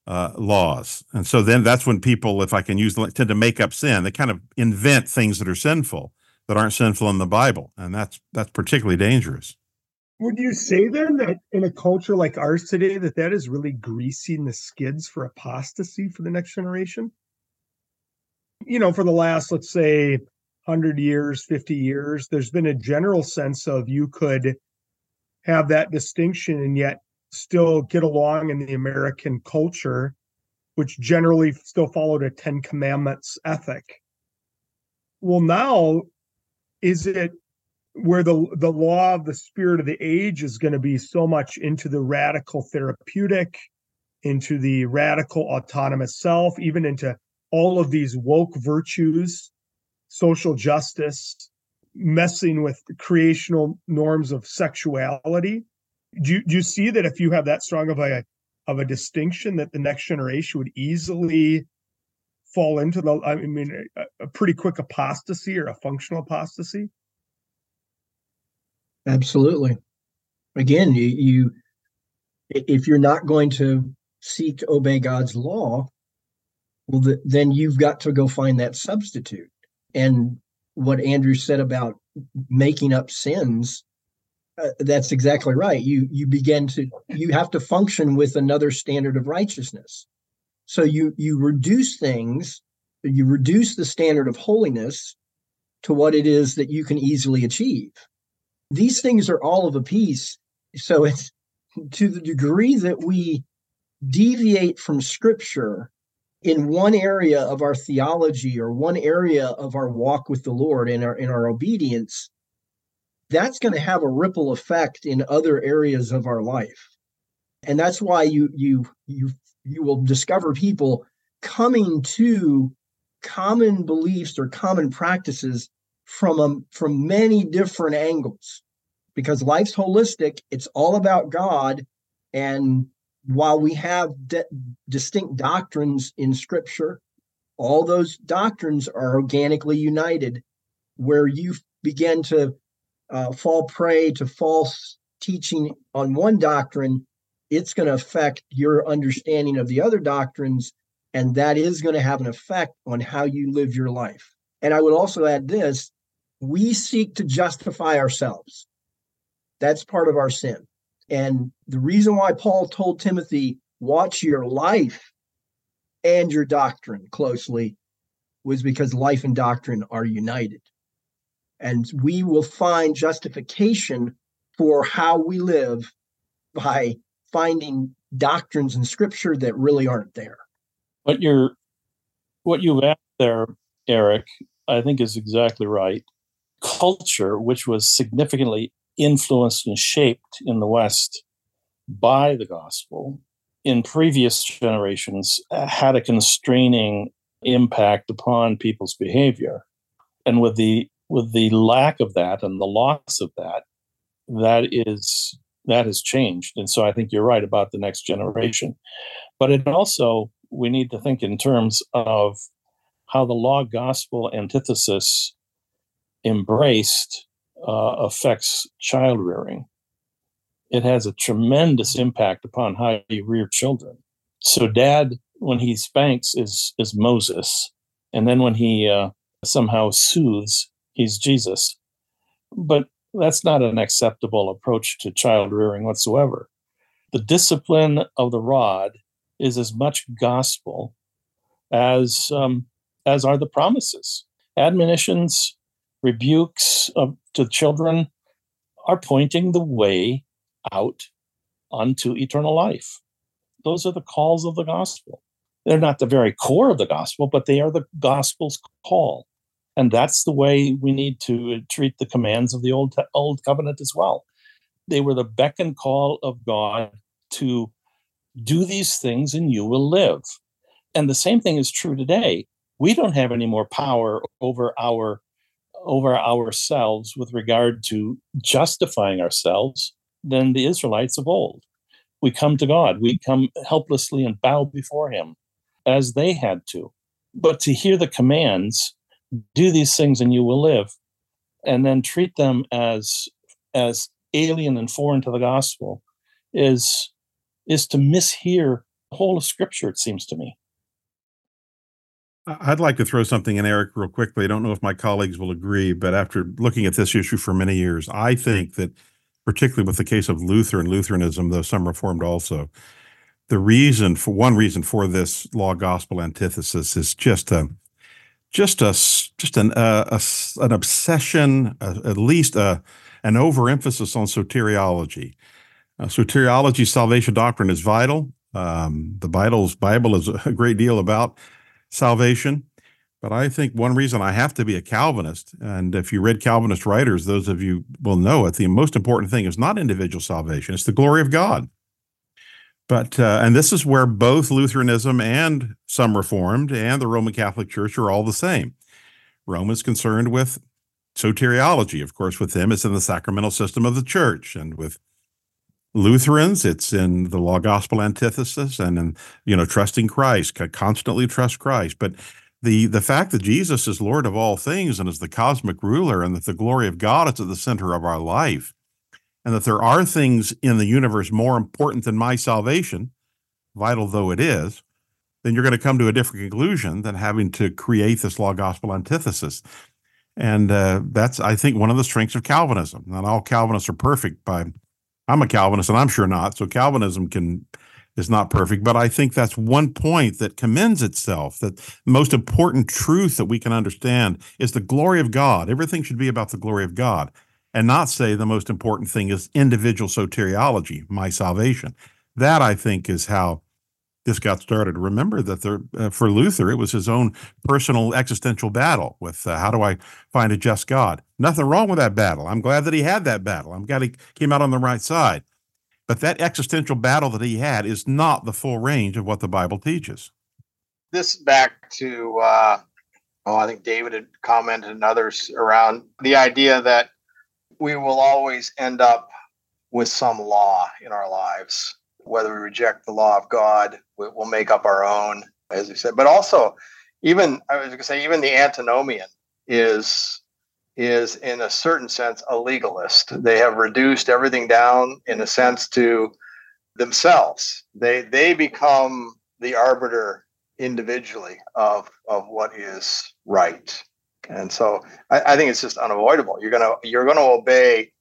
uh, laws. And so then that's when people, if I can use, the tend to make up sin. They kind of invent things that are sinful that aren't sinful in the Bible. And that's that's particularly dangerous.
Would you say then that in a culture like ours today, that that is really greasing the skids for apostasy for the next generation? You know, for the last, let's say, 100 years, 50 years, there's been a general sense of you could have that distinction and yet still get along in the American culture, which generally still followed a Ten Commandments ethic. Well, now, is it where the the law of the spirit of the age is going to be so much into the radical therapeutic into the radical autonomous self even into all of these woke virtues social justice messing with the creational norms of sexuality do you, do you see that if you have that strong of a of a distinction that the next generation would easily fall into the i mean a, a pretty quick apostasy or a functional apostasy
Absolutely. Again, you, you if you're not going to seek to obey God's law, well, the, then you've got to go find that substitute. And what Andrew said about making up sins, uh, that's exactly right. You you begin to you have to function with another standard of righteousness. So you you reduce things, you reduce the standard of holiness to what it is that you can easily achieve these things are all of a piece. So it's to the degree that we deviate from scripture in one area of our theology or one area of our walk with the Lord and our in our obedience, that's going to have a ripple effect in other areas of our life. And that's why you you you you will discover people coming to common beliefs or common practices from a, from many different angles because life's holistic it's all about god and while we have de- distinct doctrines in scripture all those doctrines are organically united where you begin to uh, fall prey to false teaching on one doctrine it's going to affect your understanding of the other doctrines and that is going to have an effect on how you live your life and i would also add this we seek to justify ourselves. That's part of our sin. And the reason why Paul told Timothy, watch your life and your doctrine closely was because life and doctrine are united. And we will find justification for how we live by finding doctrines in scripture that really aren't there.
What you're what you've asked there, Eric, I think is exactly right culture, which was significantly influenced and shaped in the West by the gospel, in previous generations uh, had a constraining impact upon people's behavior. And with the with the lack of that and the loss of that, that is that has changed. And so I think you're right about the next generation. But it also we need to think in terms of how the law gospel antithesis embraced uh, affects child rearing. It has a tremendous impact upon how you rear children. So, dad, when he spanks, is is Moses, and then when he uh, somehow soothes, he's Jesus. But that's not an acceptable approach to child rearing whatsoever. The discipline of the rod is as much gospel as um, as are the promises. Admonitions rebukes of, to children are pointing the way out unto eternal life. Those are the calls of the gospel. They're not the very core of the gospel, but they are the gospel's call. And that's the way we need to uh, treat the commands of the old old covenant as well. They were the beck and call of God to do these things and you will live. And the same thing is true today. We don't have any more power over our over ourselves with regard to justifying ourselves than the Israelites of old. We come to God, we come helplessly and bow before Him as they had to. But to hear the commands, do these things and you will live, and then treat them as as alien and foreign to the gospel is is to mishear the whole of scripture, it seems to me.
I'd like to throw something in, Eric, real quickly. I don't know if my colleagues will agree, but after looking at this issue for many years, I think that, particularly with the case of Luther and Lutheranism, though some Reformed also, the reason for one reason for this law gospel antithesis is just a just a just an uh, a, an obsession, uh, at least a an overemphasis on soteriology. Uh, soteriology, salvation doctrine is vital. Um, the Bible's Bible is a great deal about salvation. But I think one reason I have to be a Calvinist, and if you read Calvinist writers, those of you will know it, the most important thing is not individual salvation, it's the glory of God. But, uh, and this is where both Lutheranism and some Reformed and the Roman Catholic Church are all the same. Rome is concerned with soteriology. Of course, with them, it's in the sacramental system of the church. And with Lutherans, it's in the law gospel antithesis and in, you know, trusting Christ, constantly trust Christ. But the the fact that Jesus is Lord of all things and is the cosmic ruler and that the glory of God is at the center of our life and that there are things in the universe more important than my salvation, vital though it is, then you're going to come to a different conclusion than having to create this law gospel antithesis. And uh, that's, I think, one of the strengths of Calvinism. Not all Calvinists are perfect. By I'm a Calvinist, and I'm sure not. So Calvinism can is not perfect, but I think that's one point that commends itself. That the most important truth that we can understand is the glory of God. Everything should be about the glory of God, and not say the most important thing is individual soteriology, my salvation. That I think is how this got started. Remember that there, uh, for Luther, it was his own personal existential battle with uh, how do I find a just God? Nothing wrong with that battle. I'm glad that he had that battle. I'm glad he came out on the right side. But that existential battle that he had is not the full range of what the Bible teaches.
This back to, uh, oh, I think David had commented and others around the idea that we will always end up with some law in our lives whether we reject the law of God, we'll make up our own, as you said. But also, even I was going to say, even the antinomian is is in a certain sense a legalist. They have reduced everything down in a sense to themselves. They they become the arbiter individually of of what is right. And so I, I think it's just unavoidable. You're gonna you're gonna obey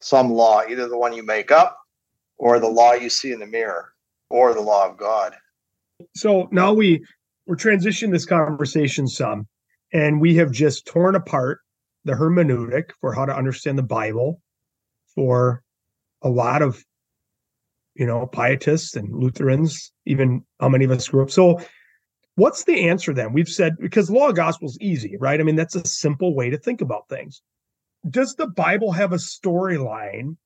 some law, either the one you make up or the law you see in the mirror or the law of God.
So now we we're transitioning this conversation some, and we have just torn apart the hermeneutic for how to understand the Bible for a lot of you know pietists and Lutherans, even how many of us grew up. So what's the answer then? We've said because law of gospel is easy, right? I mean, that's a simple way to think about things. Does the Bible have a storyline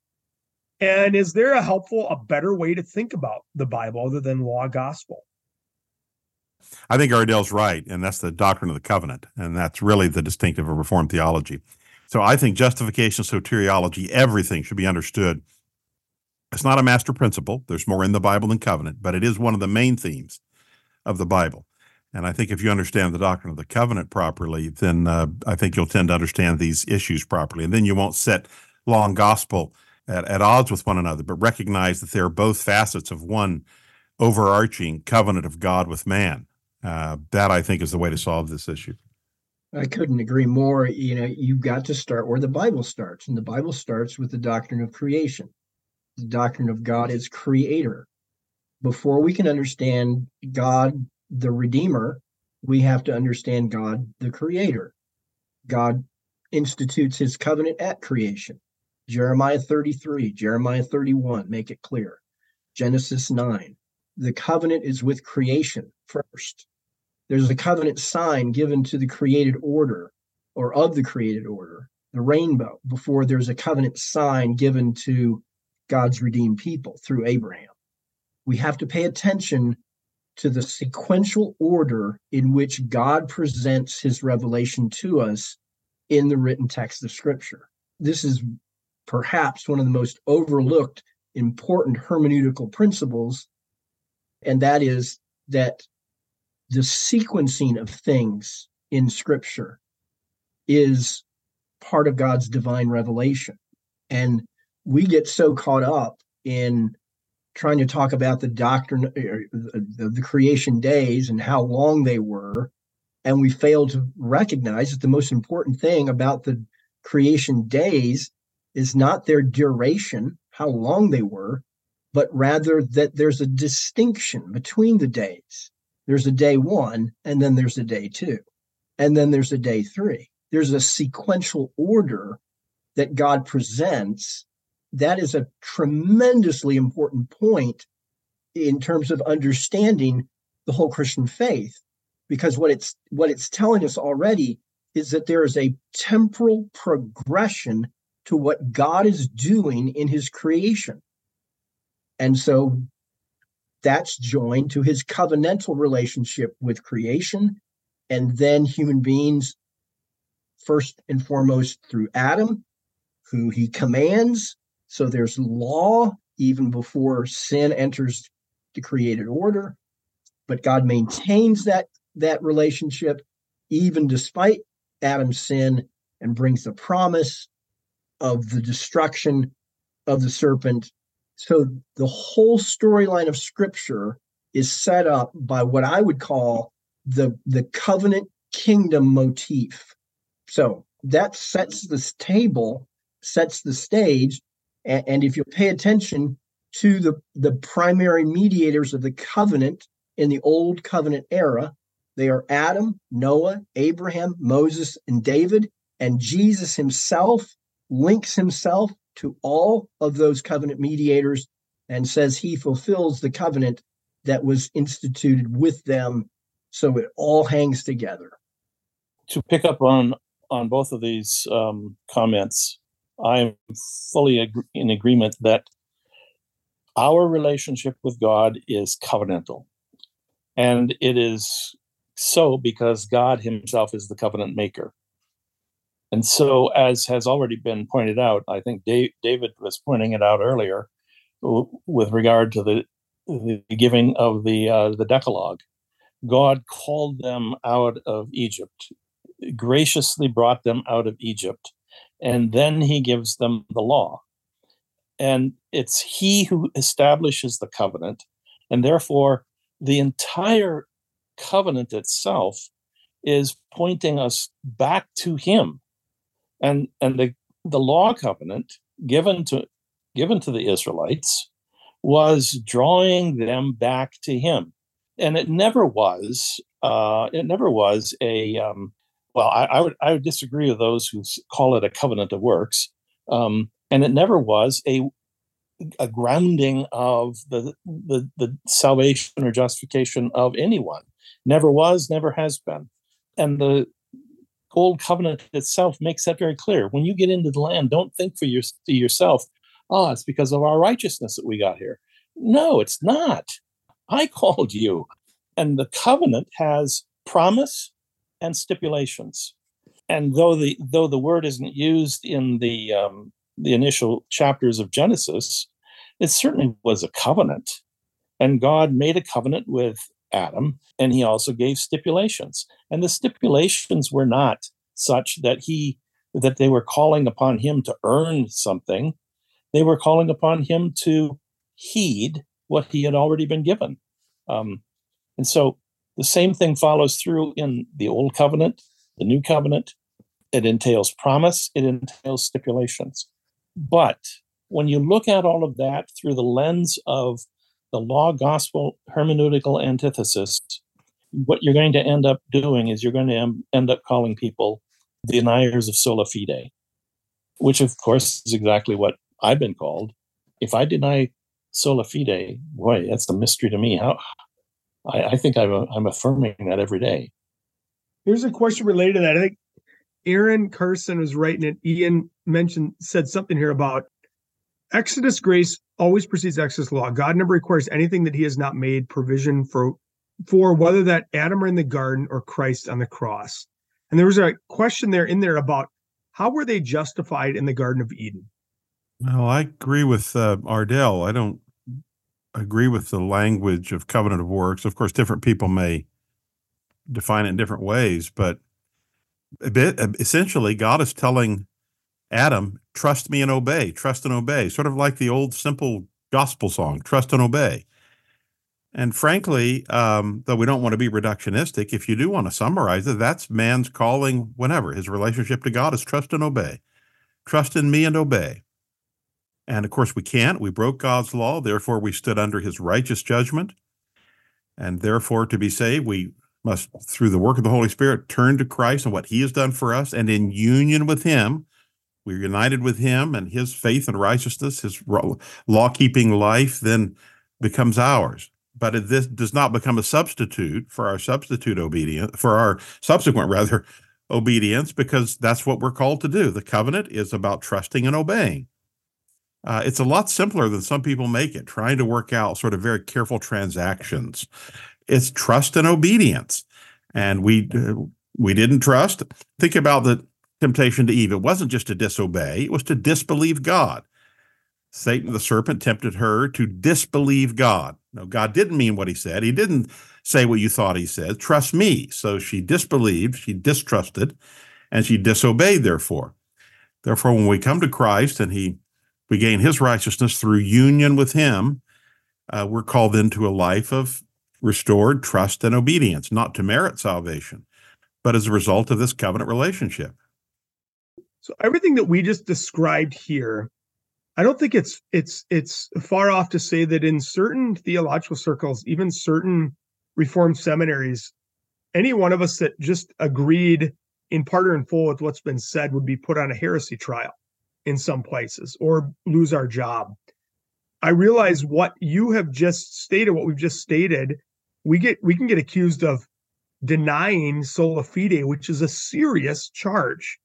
and is there a helpful, a better way to think about the Bible other than law gospel?
I think Ardel's right, and that's the doctrine of the covenant, and that's really the distinctive of Reformed theology. So I think justification, soteriology, everything should be understood. It's not a master principle. There's more in the Bible than covenant, but it is one of the main themes of the Bible. And I think if you understand the doctrine of the covenant properly, then uh, I think you'll tend to understand these issues properly. And then you won't set law and gospel at, at odds with one another, but recognize that they're both facets of one overarching covenant of God with man. Uh, that I think is the way to solve this issue.
I couldn't agree more. You know, you've got to start where the Bible starts, and the Bible starts with the doctrine of creation. The doctrine of God as creator. Before we can understand God, the Redeemer, we have to understand God, the creator. God institutes his covenant at creation. Jeremiah 33, Jeremiah 31 make it clear. Genesis 9. The covenant is with creation first. There's a covenant sign given to the created order or of the created order, the rainbow, before there's a covenant sign given to God's redeemed people through Abraham. We have to pay attention to the sequential order in which God presents his revelation to us in the written text of Scripture. This is perhaps one of the most overlooked important hermeneutical principles, and that is that the sequencing of things in Scripture is part of God's divine revelation. And we get so caught up in trying to talk about the doctrine of uh, the creation days and how long they were. And we fail to recognize that the most important thing about the creation days is not their duration, how long they were, but rather that there's a distinction between the days. There's a day one, and then there's a day two, and then there's a day three. There's a sequential order that God presents. That is a tremendously important point in terms of understanding the whole Christian faith, because what it's what it's telling us already is that there is a temporal progression to what God is doing in his creation. And so that's joined to his covenantal relationship with creation and then human beings, first and foremost through Adam, who he commands. So there's law even before sin enters the created order. But God maintains that, that relationship even despite Adam's sin and brings the promise of the destruction of the serpent. So the whole storyline of scripture is set up by what I would call the the covenant kingdom motif. So that sets this table, sets the stage, and, and if you pay attention to the the primary mediators of the covenant in the old covenant era, they are Adam, Noah, Abraham, Moses, and David, and Jesus himself links himself to all of those covenant mediators and says he fulfills the covenant that was instituted with them so it all hangs together.
To pick up on on both of these um, comments i'm fully ag- in agreement that our relationship with god is covenantal and it is so because god himself is the covenant maker and so, as has already been pointed out, I think Dave, David was pointing it out earlier with regard to the, the giving of the uh, the Decalogue. God called them out of Egypt, graciously brought them out of Egypt, and then He gives them the law. And it's He who establishes the covenant, and therefore the entire covenant itself is pointing us back to Him and and the the law covenant given to given to the Israelites was drawing them back to Him, and it never was uh, it never was a um, well. I, I, would I would disagree with those who call it a covenant of works, um, and it never was a a grounding of the, the the salvation or justification of anyone. Never was, never has been, and the Old Covenant itself makes that very clear. When you get into the land, don't think for your, yourself, oh, it's because of our righteousness that we got here. No, it's not. I called you. And the covenant has promise and stipulations. And though the though the word isn't used in the um, the initial chapters of Genesis, it certainly was a covenant. And God made a covenant with Adam, and he also gave stipulations. And the stipulations were not such that he that they were calling upon him to earn something. They were calling upon him to heed what he had already been given. Um, and so the same thing follows through in the old covenant, the new covenant. It entails promise, it entails stipulations. But when you look at all of that through the lens of the law gospel hermeneutical antithesis, what you're going to end up doing is you're going to end up calling people deniers of sola fide, which of course is exactly what I've been called. If I deny sola fide, boy, that's a mystery to me. How I, I think I'm, I'm affirming that every day.
Here's a question related to that. I think Aaron Carson was writing it. Ian mentioned said something here about Exodus grace always precedes Exodus law. God never requires anything that He has not made provision for, for whether that Adam in the garden or Christ on the cross. And there was a question there in there about how were they justified in the Garden of Eden?
Well, I agree with uh, Ardel. I don't agree with the language of covenant of works. Of course, different people may define it in different ways, but bit, essentially, God is telling Adam, trust me and obey, trust and obey, sort of like the old simple gospel song, trust and obey. And frankly, um, though we don't want to be reductionistic, if you do want to summarize it, that's man's calling whenever. His relationship to God is trust and obey. Trust in me and obey. And of course, we can't. We broke God's law. Therefore, we stood under his righteous judgment. And therefore, to be saved, we must, through the work of the Holy Spirit, turn to Christ and what he has done for us. And in union with him, we're united with him and his faith and righteousness, his law keeping life then becomes ours. But this does not become a substitute for our substitute obedience, for our subsequent, rather, obedience, because that's what we're called to do. The covenant is about trusting and obeying. Uh, it's a lot simpler than some people make it, trying to work out sort of very careful transactions. It's trust and obedience, and we uh, we didn't trust. Think about the temptation to Eve. It wasn't just to disobey; it was to disbelieve God. Satan, the serpent, tempted her to disbelieve God. No, God didn't mean what he said. He didn't say what you thought he said. Trust me. So she disbelieved, she distrusted, and she disobeyed, therefore. Therefore, when we come to Christ and he we gain his righteousness through union with him, uh, we're called into a life of restored trust and obedience, not to merit salvation, but as a result of this covenant relationship.
So everything that we just described here, I don't think it's it's it's far off to say that in certain theological circles, even certain reformed seminaries, any one of us that just agreed in part or in full with what's been said would be put on a heresy trial in some places or lose our job. I realize what you have just stated, what we've just stated, we get we can get accused of denying sola fide, which is a serious charge.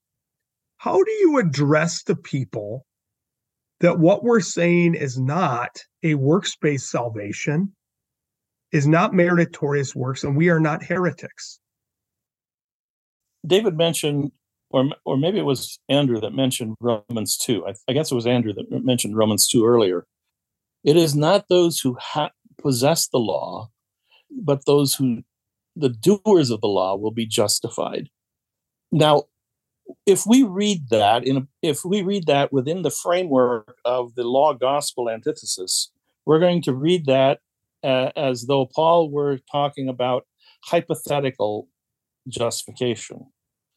How do you address the people that what we're saying is not a works-based salvation, is not meritorious works, and we are not heretics?
David mentioned or or maybe it was Andrew that mentioned Romans two. I, I, guess it was Andrew that mentioned Romans two earlier. It is not those who ha- possess the law, but those who the doers of the law will be justified. Now, if we read that in a, if we read that within the framework of the law gospel antithesis, we're going to read that uh, as though Paul were talking about hypothetical justification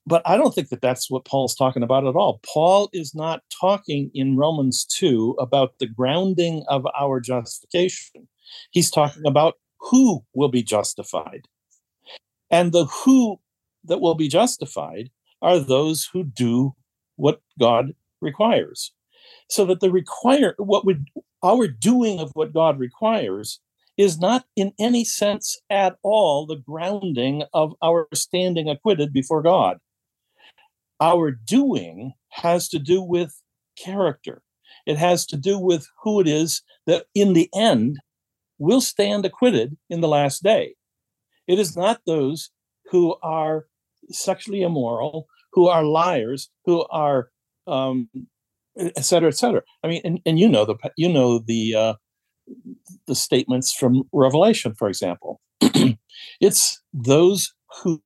but I don't think that that's what Paul's talking about at all. Paul is not talking in Romans 2 about the grounding of our justification. He's talking about who will be justified. And the who that will be justified are those who do what God requires. So that the require what would our doing of what God requires is not in any sense at all the grounding of our standing acquitted before God our doing has to do with character. It has to do with who it is that in the end will stand acquitted in the last day. It is not those who are sexually immoral, who are liars, who are um, et cetera, et cetera. I mean, and, and you know the you know the uh, the statements from Revelation, for example. it's those who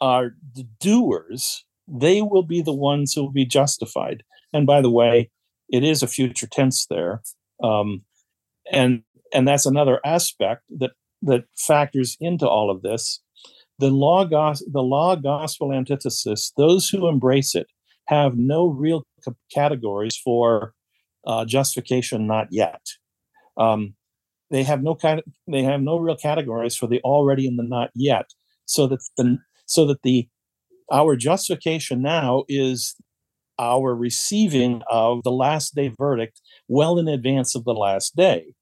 are the doers they will be the ones who will be justified. And by the way, it is a future tense there, um, and and that's another aspect that that factors into all of this. The law, gos- the law gospel antithesis. Those who embrace it have no real c- categories for uh, justification. Not yet. Um, they have no kind. They have no real categories for the already and the not yet. So that the so that the our justification now is our receiving of the last day verdict well in advance of the last day.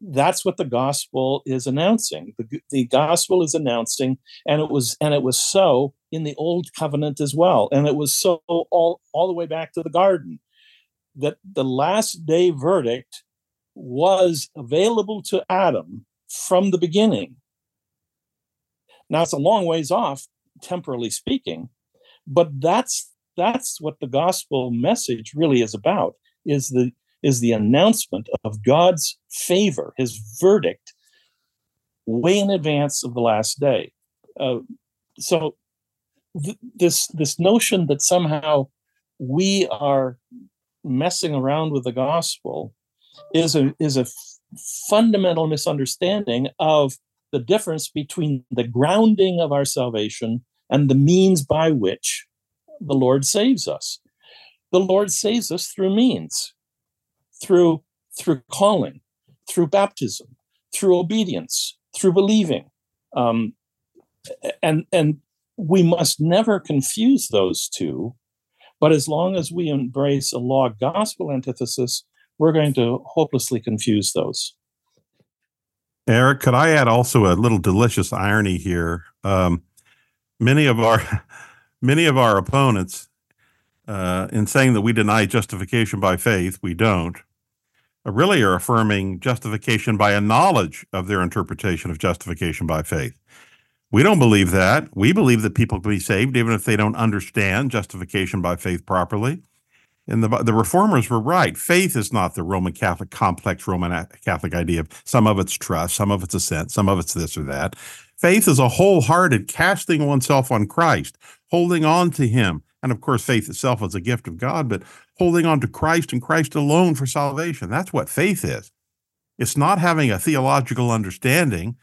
that's what the gospel is announcing. The, the gospel is announcing, and it was and it was so in the old covenant as well, and it was so all all the way back to the garden that the last day verdict was available to Adam from the beginning. Now it's a long ways off, temporally speaking, but that's that's what the gospel message really is about is the is the announcement of God's favor, his verdict, way in advance of the last day. Uh, so th- this this notion that somehow we are messing around with the gospel is a is a f- fundamental misunderstanding of the difference between the grounding of our salvation and the means by which the Lord saves us. The Lord saves us through means, through through calling, through baptism, through obedience, through believing, um, and and we must never confuse those two. But as long as we embrace a law gospel antithesis, we're going to hopelessly confuse those.
Eric, could I add also a little delicious irony here? Um, many of our many of our opponents, uh, in saying that we deny justification by faith, we don't. uh, Really, are affirming justification by a knowledge of their interpretation of justification by faith. We don't believe that. We believe that people can be saved even if they don't understand justification by faith properly. And the the reformers were right. Faith is not the Roman Catholic complex Roman Catholic idea of some of it's trust, some of it's assent, some of it's this or that. Faith is a wholehearted casting oneself on Christ, holding on to Him, and of course, faith itself is a gift of God, but holding on to Christ and Christ alone for salvation. That's what faith is. It's not having a theological understanding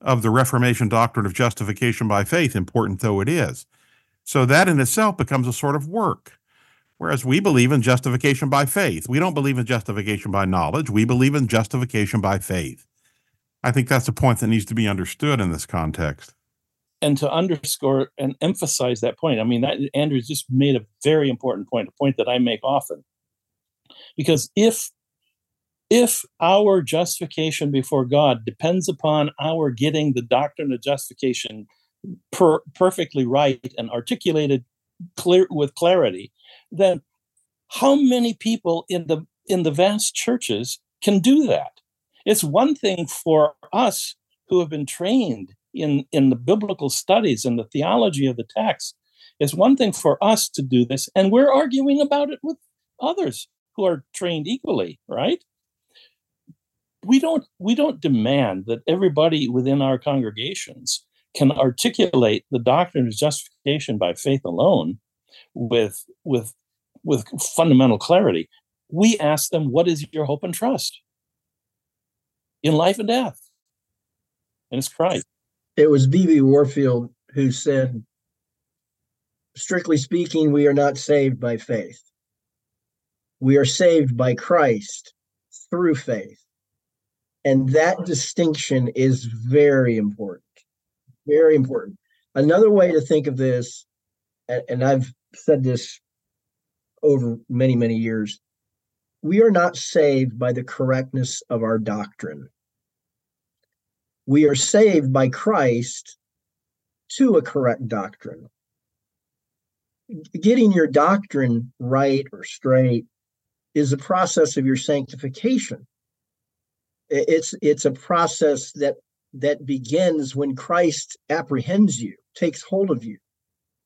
of the Reformation doctrine of justification by faith, important though it is. So that in itself becomes a sort of work. Whereas we believe in justification by faith. We don't believe in justification by knowledge. We believe in justification by faith. I think that's a point that needs to be understood in this context.
and to underscore and emphasize that point, I mean, that Andrew just made a very important point, a point that I make often. Because if if our justification before God depends upon our getting the doctrine of justification per, perfectly right and articulated clear with clarity, then how many people in the in the vast churches can do that? It's one thing for us who have been trained in in the biblical studies and the theology of the text. It's one thing for us to do this and we're arguing about it with others who are trained equally right? We don't we don't demand that everybody within our congregations can articulate the doctrine of justification by faith alone with with with fundamental clarity we ask them what is your hope and trust in life and death and it's christ
It was B.B. Warfield who said, strictly speaking, we are not saved by faith. We are saved by Christ through faith. And that distinction is very important. Very important. Another way to think of this, and, I've said this over many, many years, we are not saved by the correctness of our doctrine we are saved by Christ to a correct doctrine. Getting your doctrine right or straight is a process of your sanctification. It's it's a process that that begins when Christ apprehends you, takes hold of you,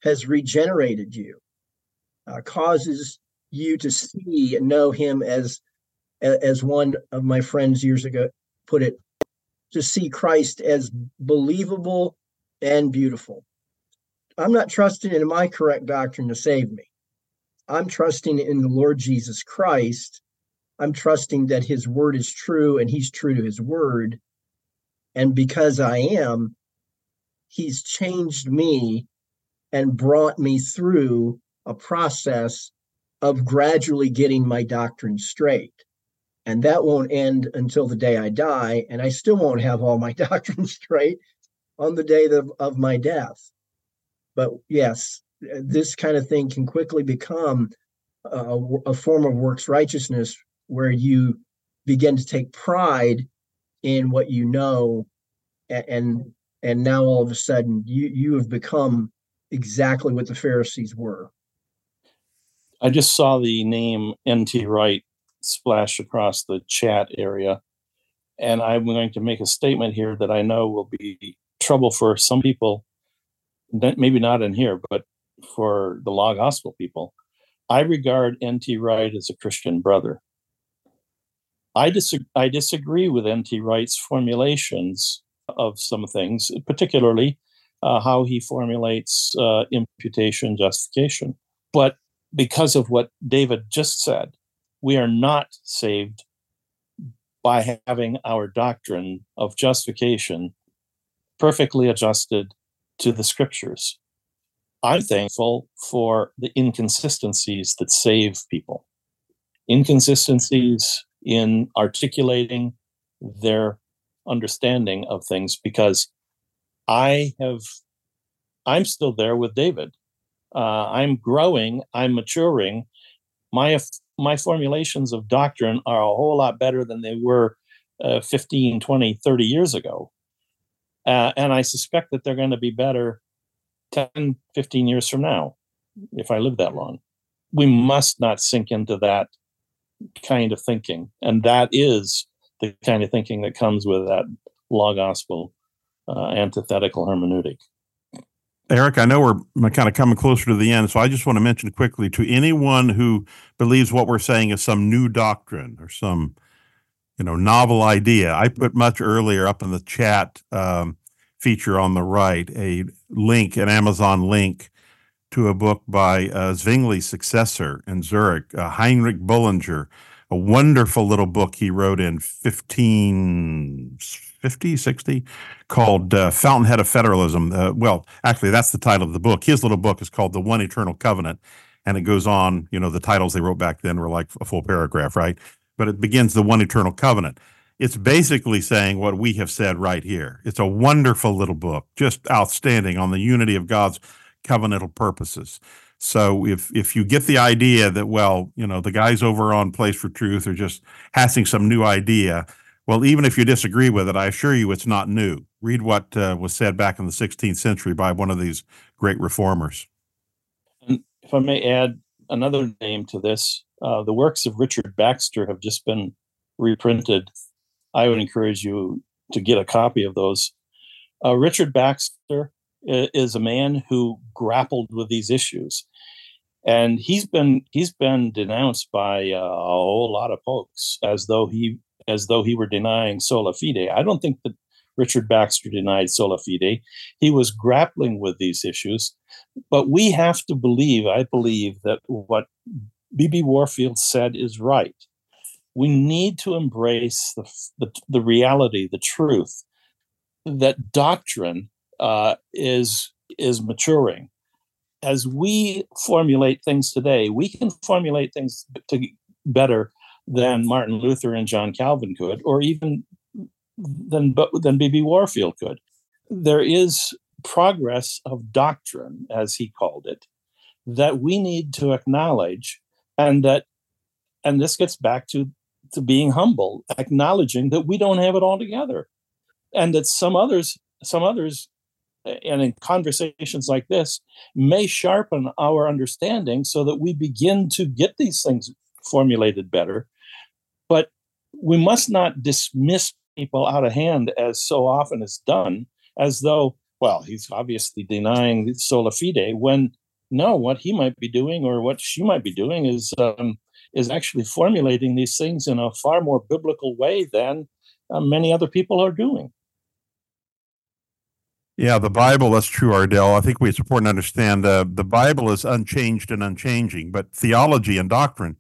has regenerated you, uh, causes you to see and know Him as as one of my friends years ago put it to see Christ as believable and beautiful. I'm not trusting in my correct doctrine to save me. I'm trusting in the Lord Jesus Christ. I'm trusting that his word is true and he's true to his word. And because I am, he's changed me and brought me through a process of gradually getting my doctrine straight and that won't end until the day I die, and I still won't have all my doctrine straight on the day of, of my death. But yes, this kind of thing can quickly become a, a form of works righteousness where you begin to take pride in what you know and and, and now all of a sudden you you have become exactly what the Pharisees were.
I just saw the name NT Wright splash across the chat area. And I'm going to make a statement here that I know will be trouble for some people, maybe not in here, but for the law gospel people. I regard N.T. Wright as a Christian brother. I, dis- I disagree with N.T. Wright's formulations of some things, particularly uh, how he formulates uh, imputation justification. But because of what David just said, we are not saved by having our doctrine of justification perfectly adjusted to the scriptures. I'm thankful for the inconsistencies that save people, inconsistencies in articulating their understanding of things, because I have, I'm still there with David. Uh, I'm growing, I'm maturing. My my formulations of doctrine are a whole lot better than they were uh, 15, 20, 30 years ago. Uh, and I suspect that they're going to be better 10, 15 years from now, if I live that long. We must not sink into that kind of thinking. And that is the kind of thinking that comes with that law gospel uh, antithetical hermeneutic.
Eric, I know we're kind of coming closer to the end, so I just want to mention quickly to anyone who believes what we're saying is some new doctrine or some, you know, novel idea. I put much earlier up in the chat um, feature on the right a link, an Amazon link to a book by uh, Zwingli's successor in Zurich, uh, Heinrich Bullinger, a wonderful little book he wrote in 15 50, 60, called uh, Fountainhead of Federalism. Uh, well, actually, that's the title of the book. His little book is called The One Eternal Covenant. And it goes on, you know, the titles they wrote back then were like a full paragraph, right? But it begins The One Eternal Covenant. It's basically saying what we have said right here. It's a wonderful little book, just outstanding on the unity of God's covenantal purposes. So if if you get the idea that well, you know, the guys over on Place for Truth are just having some new idea, well, even if you disagree with it, I assure you it's not new. Read what uh, was said back in the 16th century by one of these great reformers.
And if I may add another name to this, uh, the works of Richard Baxter have just been reprinted. I would encourage you to get a copy of those. Uh, Richard Baxter is a man who grappled with these issues and he's been he's been denounced by uh, a whole lot of folks as though he as though he were denying sola fide. I don't think that Richard Baxter denied sola fide. He was grappling with these issues. But we have to believe, I believe, that what B.B. Warfield said is right. We need to embrace the, the, the reality, the truth, that doctrine uh, is, is maturing. As we formulate things today, we can formulate things to better than Martin Luther and John Calvin could, or even than than B.B. Warfield could. There is progress of doctrine, as he called it, that we need to acknowledge, and that, and this gets back to to being humble, acknowledging that we don't have it all together, and that some others, some others, and in conversations like this, may sharpen our understanding so that we begin to get these things formulated better we must not dismiss people out of hand as so often is done, as though, well, he's obviously denying sola fide, when no, what he might be doing or what she might be doing is um, is actually formulating these things in a far more biblical way than uh, many other people are doing.
Yeah, the Bible, that's true, Ardel. I think it's important to understand uh, the Bible is unchanged and unchanging, but theology and doctrine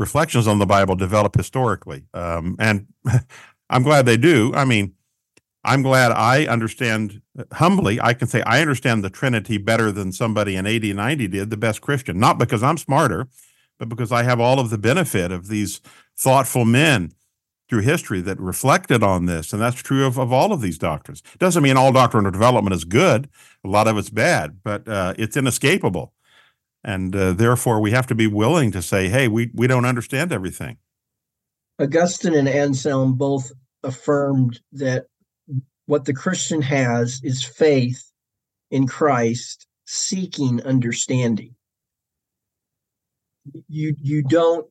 reflections on the Bible develop historically. Um, and I'm glad they do. I mean, I'm glad I understand humbly, I can say I understand the Trinity better than somebody in 80, 90 did, the best Christian, not because I'm smarter, but because I have all of the benefit of these thoughtful men through history that reflected on this. And that's true of, of all of these doctrines. Doesn't mean all doctrinal development is good. A lot of it's bad, but uh, it's inescapable and uh, therefore we have to be willing to say hey we, we don't understand everything
augustine and anselm both affirmed that what the Christian has is faith in Christ, seeking understanding. You you don't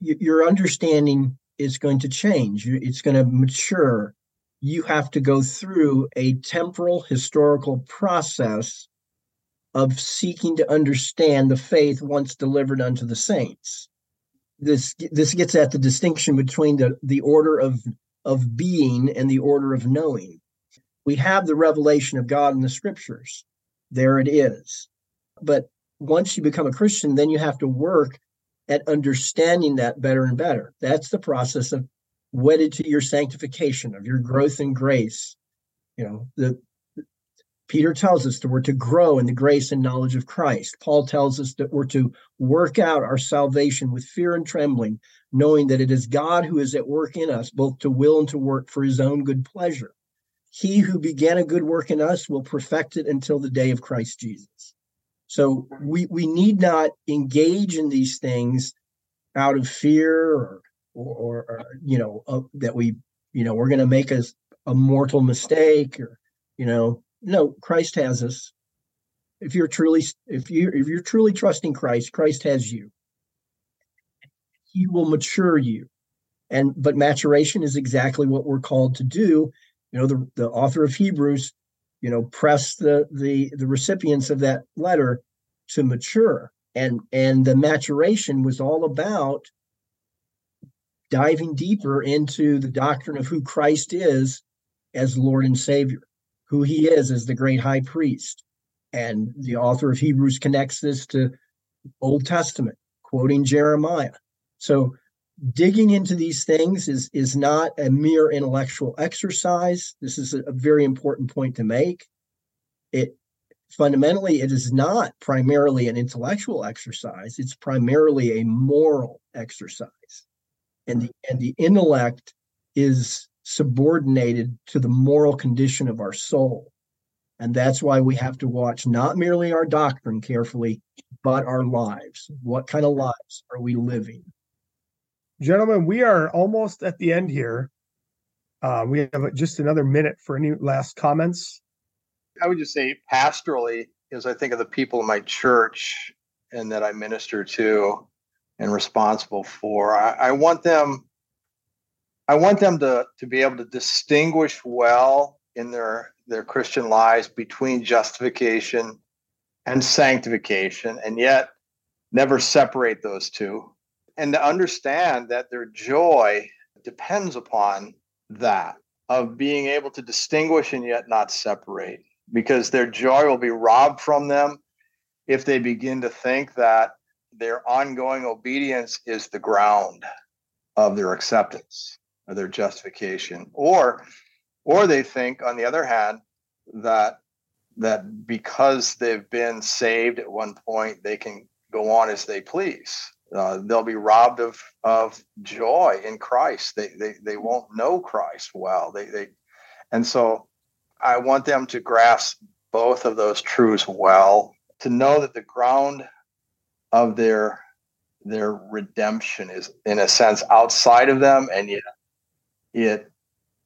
your understanding is going to change. It's going to mature. You have to go through a temporal historical process of seeking to understand the faith once delivered unto the saints. This this gets at the distinction between the, the order of of being and the order of knowing. We have the revelation of God in the scriptures. There it is. But once you become a Christian, then you have to work at understanding that better and better. That's the process of wedded to your sanctification, of your growth in grace. You know, the Peter tells us that we're to grow in the grace and knowledge of Christ. Paul tells us that we're to work out our salvation with fear and trembling, knowing that it is God who is at work in us, both to will and to work for his own good pleasure. He who began a good work in us will perfect it until the day of Christ Jesus. So we we need not engage in these things out of fear or or, or you know uh, that we you know we're going to make a, a mortal mistake or you know no christ has us. If you're truly if you if you're truly trusting christ christ has you. He will mature you. And but maturation is exactly what we're called to do. You know the, the author of hebrews you know press the the the recipients of that letter to mature. And and the maturation was all about diving deeper into the doctrine of who Christ is as Lord and Savior, who he is as the great high priest. And the author of Hebrews connects this to Old Testament, quoting Jeremiah. So digging into these things is is not a mere intellectual exercise. This is a, very important point to make. It fundamentally it is not primarily an intellectual exercise, it's primarily a moral exercise and the and the intellect is subordinated to the moral condition of our soul. And that's why we have to watch not merely our doctrine carefully but our lives. What kind of lives are we living?
Gentlemen we are almost at the end here. Uh, we have just another minute for any last comments.
I would just say pastorally as i think of the people in my church and that i minister to and responsible for. I, I want them I want them to to be able to distinguish well in their their Christian lives between justification and sanctification, and yet never separate those two, and to understand that their joy depends upon that of being able to distinguish and yet not separate, because their joy will be robbed from them if they begin to think that their ongoing obedience is the ground of their acceptance or their justification. Or or they think on the other hand that that because they've been saved at one point they can go on as they please. Uh, they'll be robbed of of joy in christ. They, they they won't know christ well. They they and so i want them to grasp both of those truths well to know that the ground of their their redemption is in a sense outside of them and yet it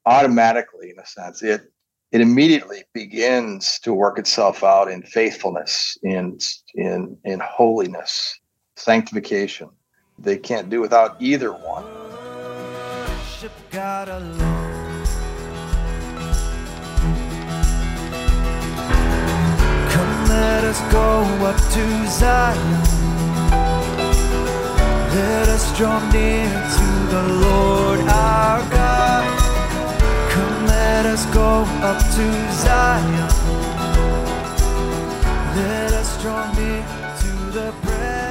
automatically in a sense it it immediately begins to work itself out in faithfulness in in in holiness sanctification. They can't do without either one.
Let us go up to Zion. Let us draw near to the Lord our God. Let us go up to Zion. Let us draw near to the presence.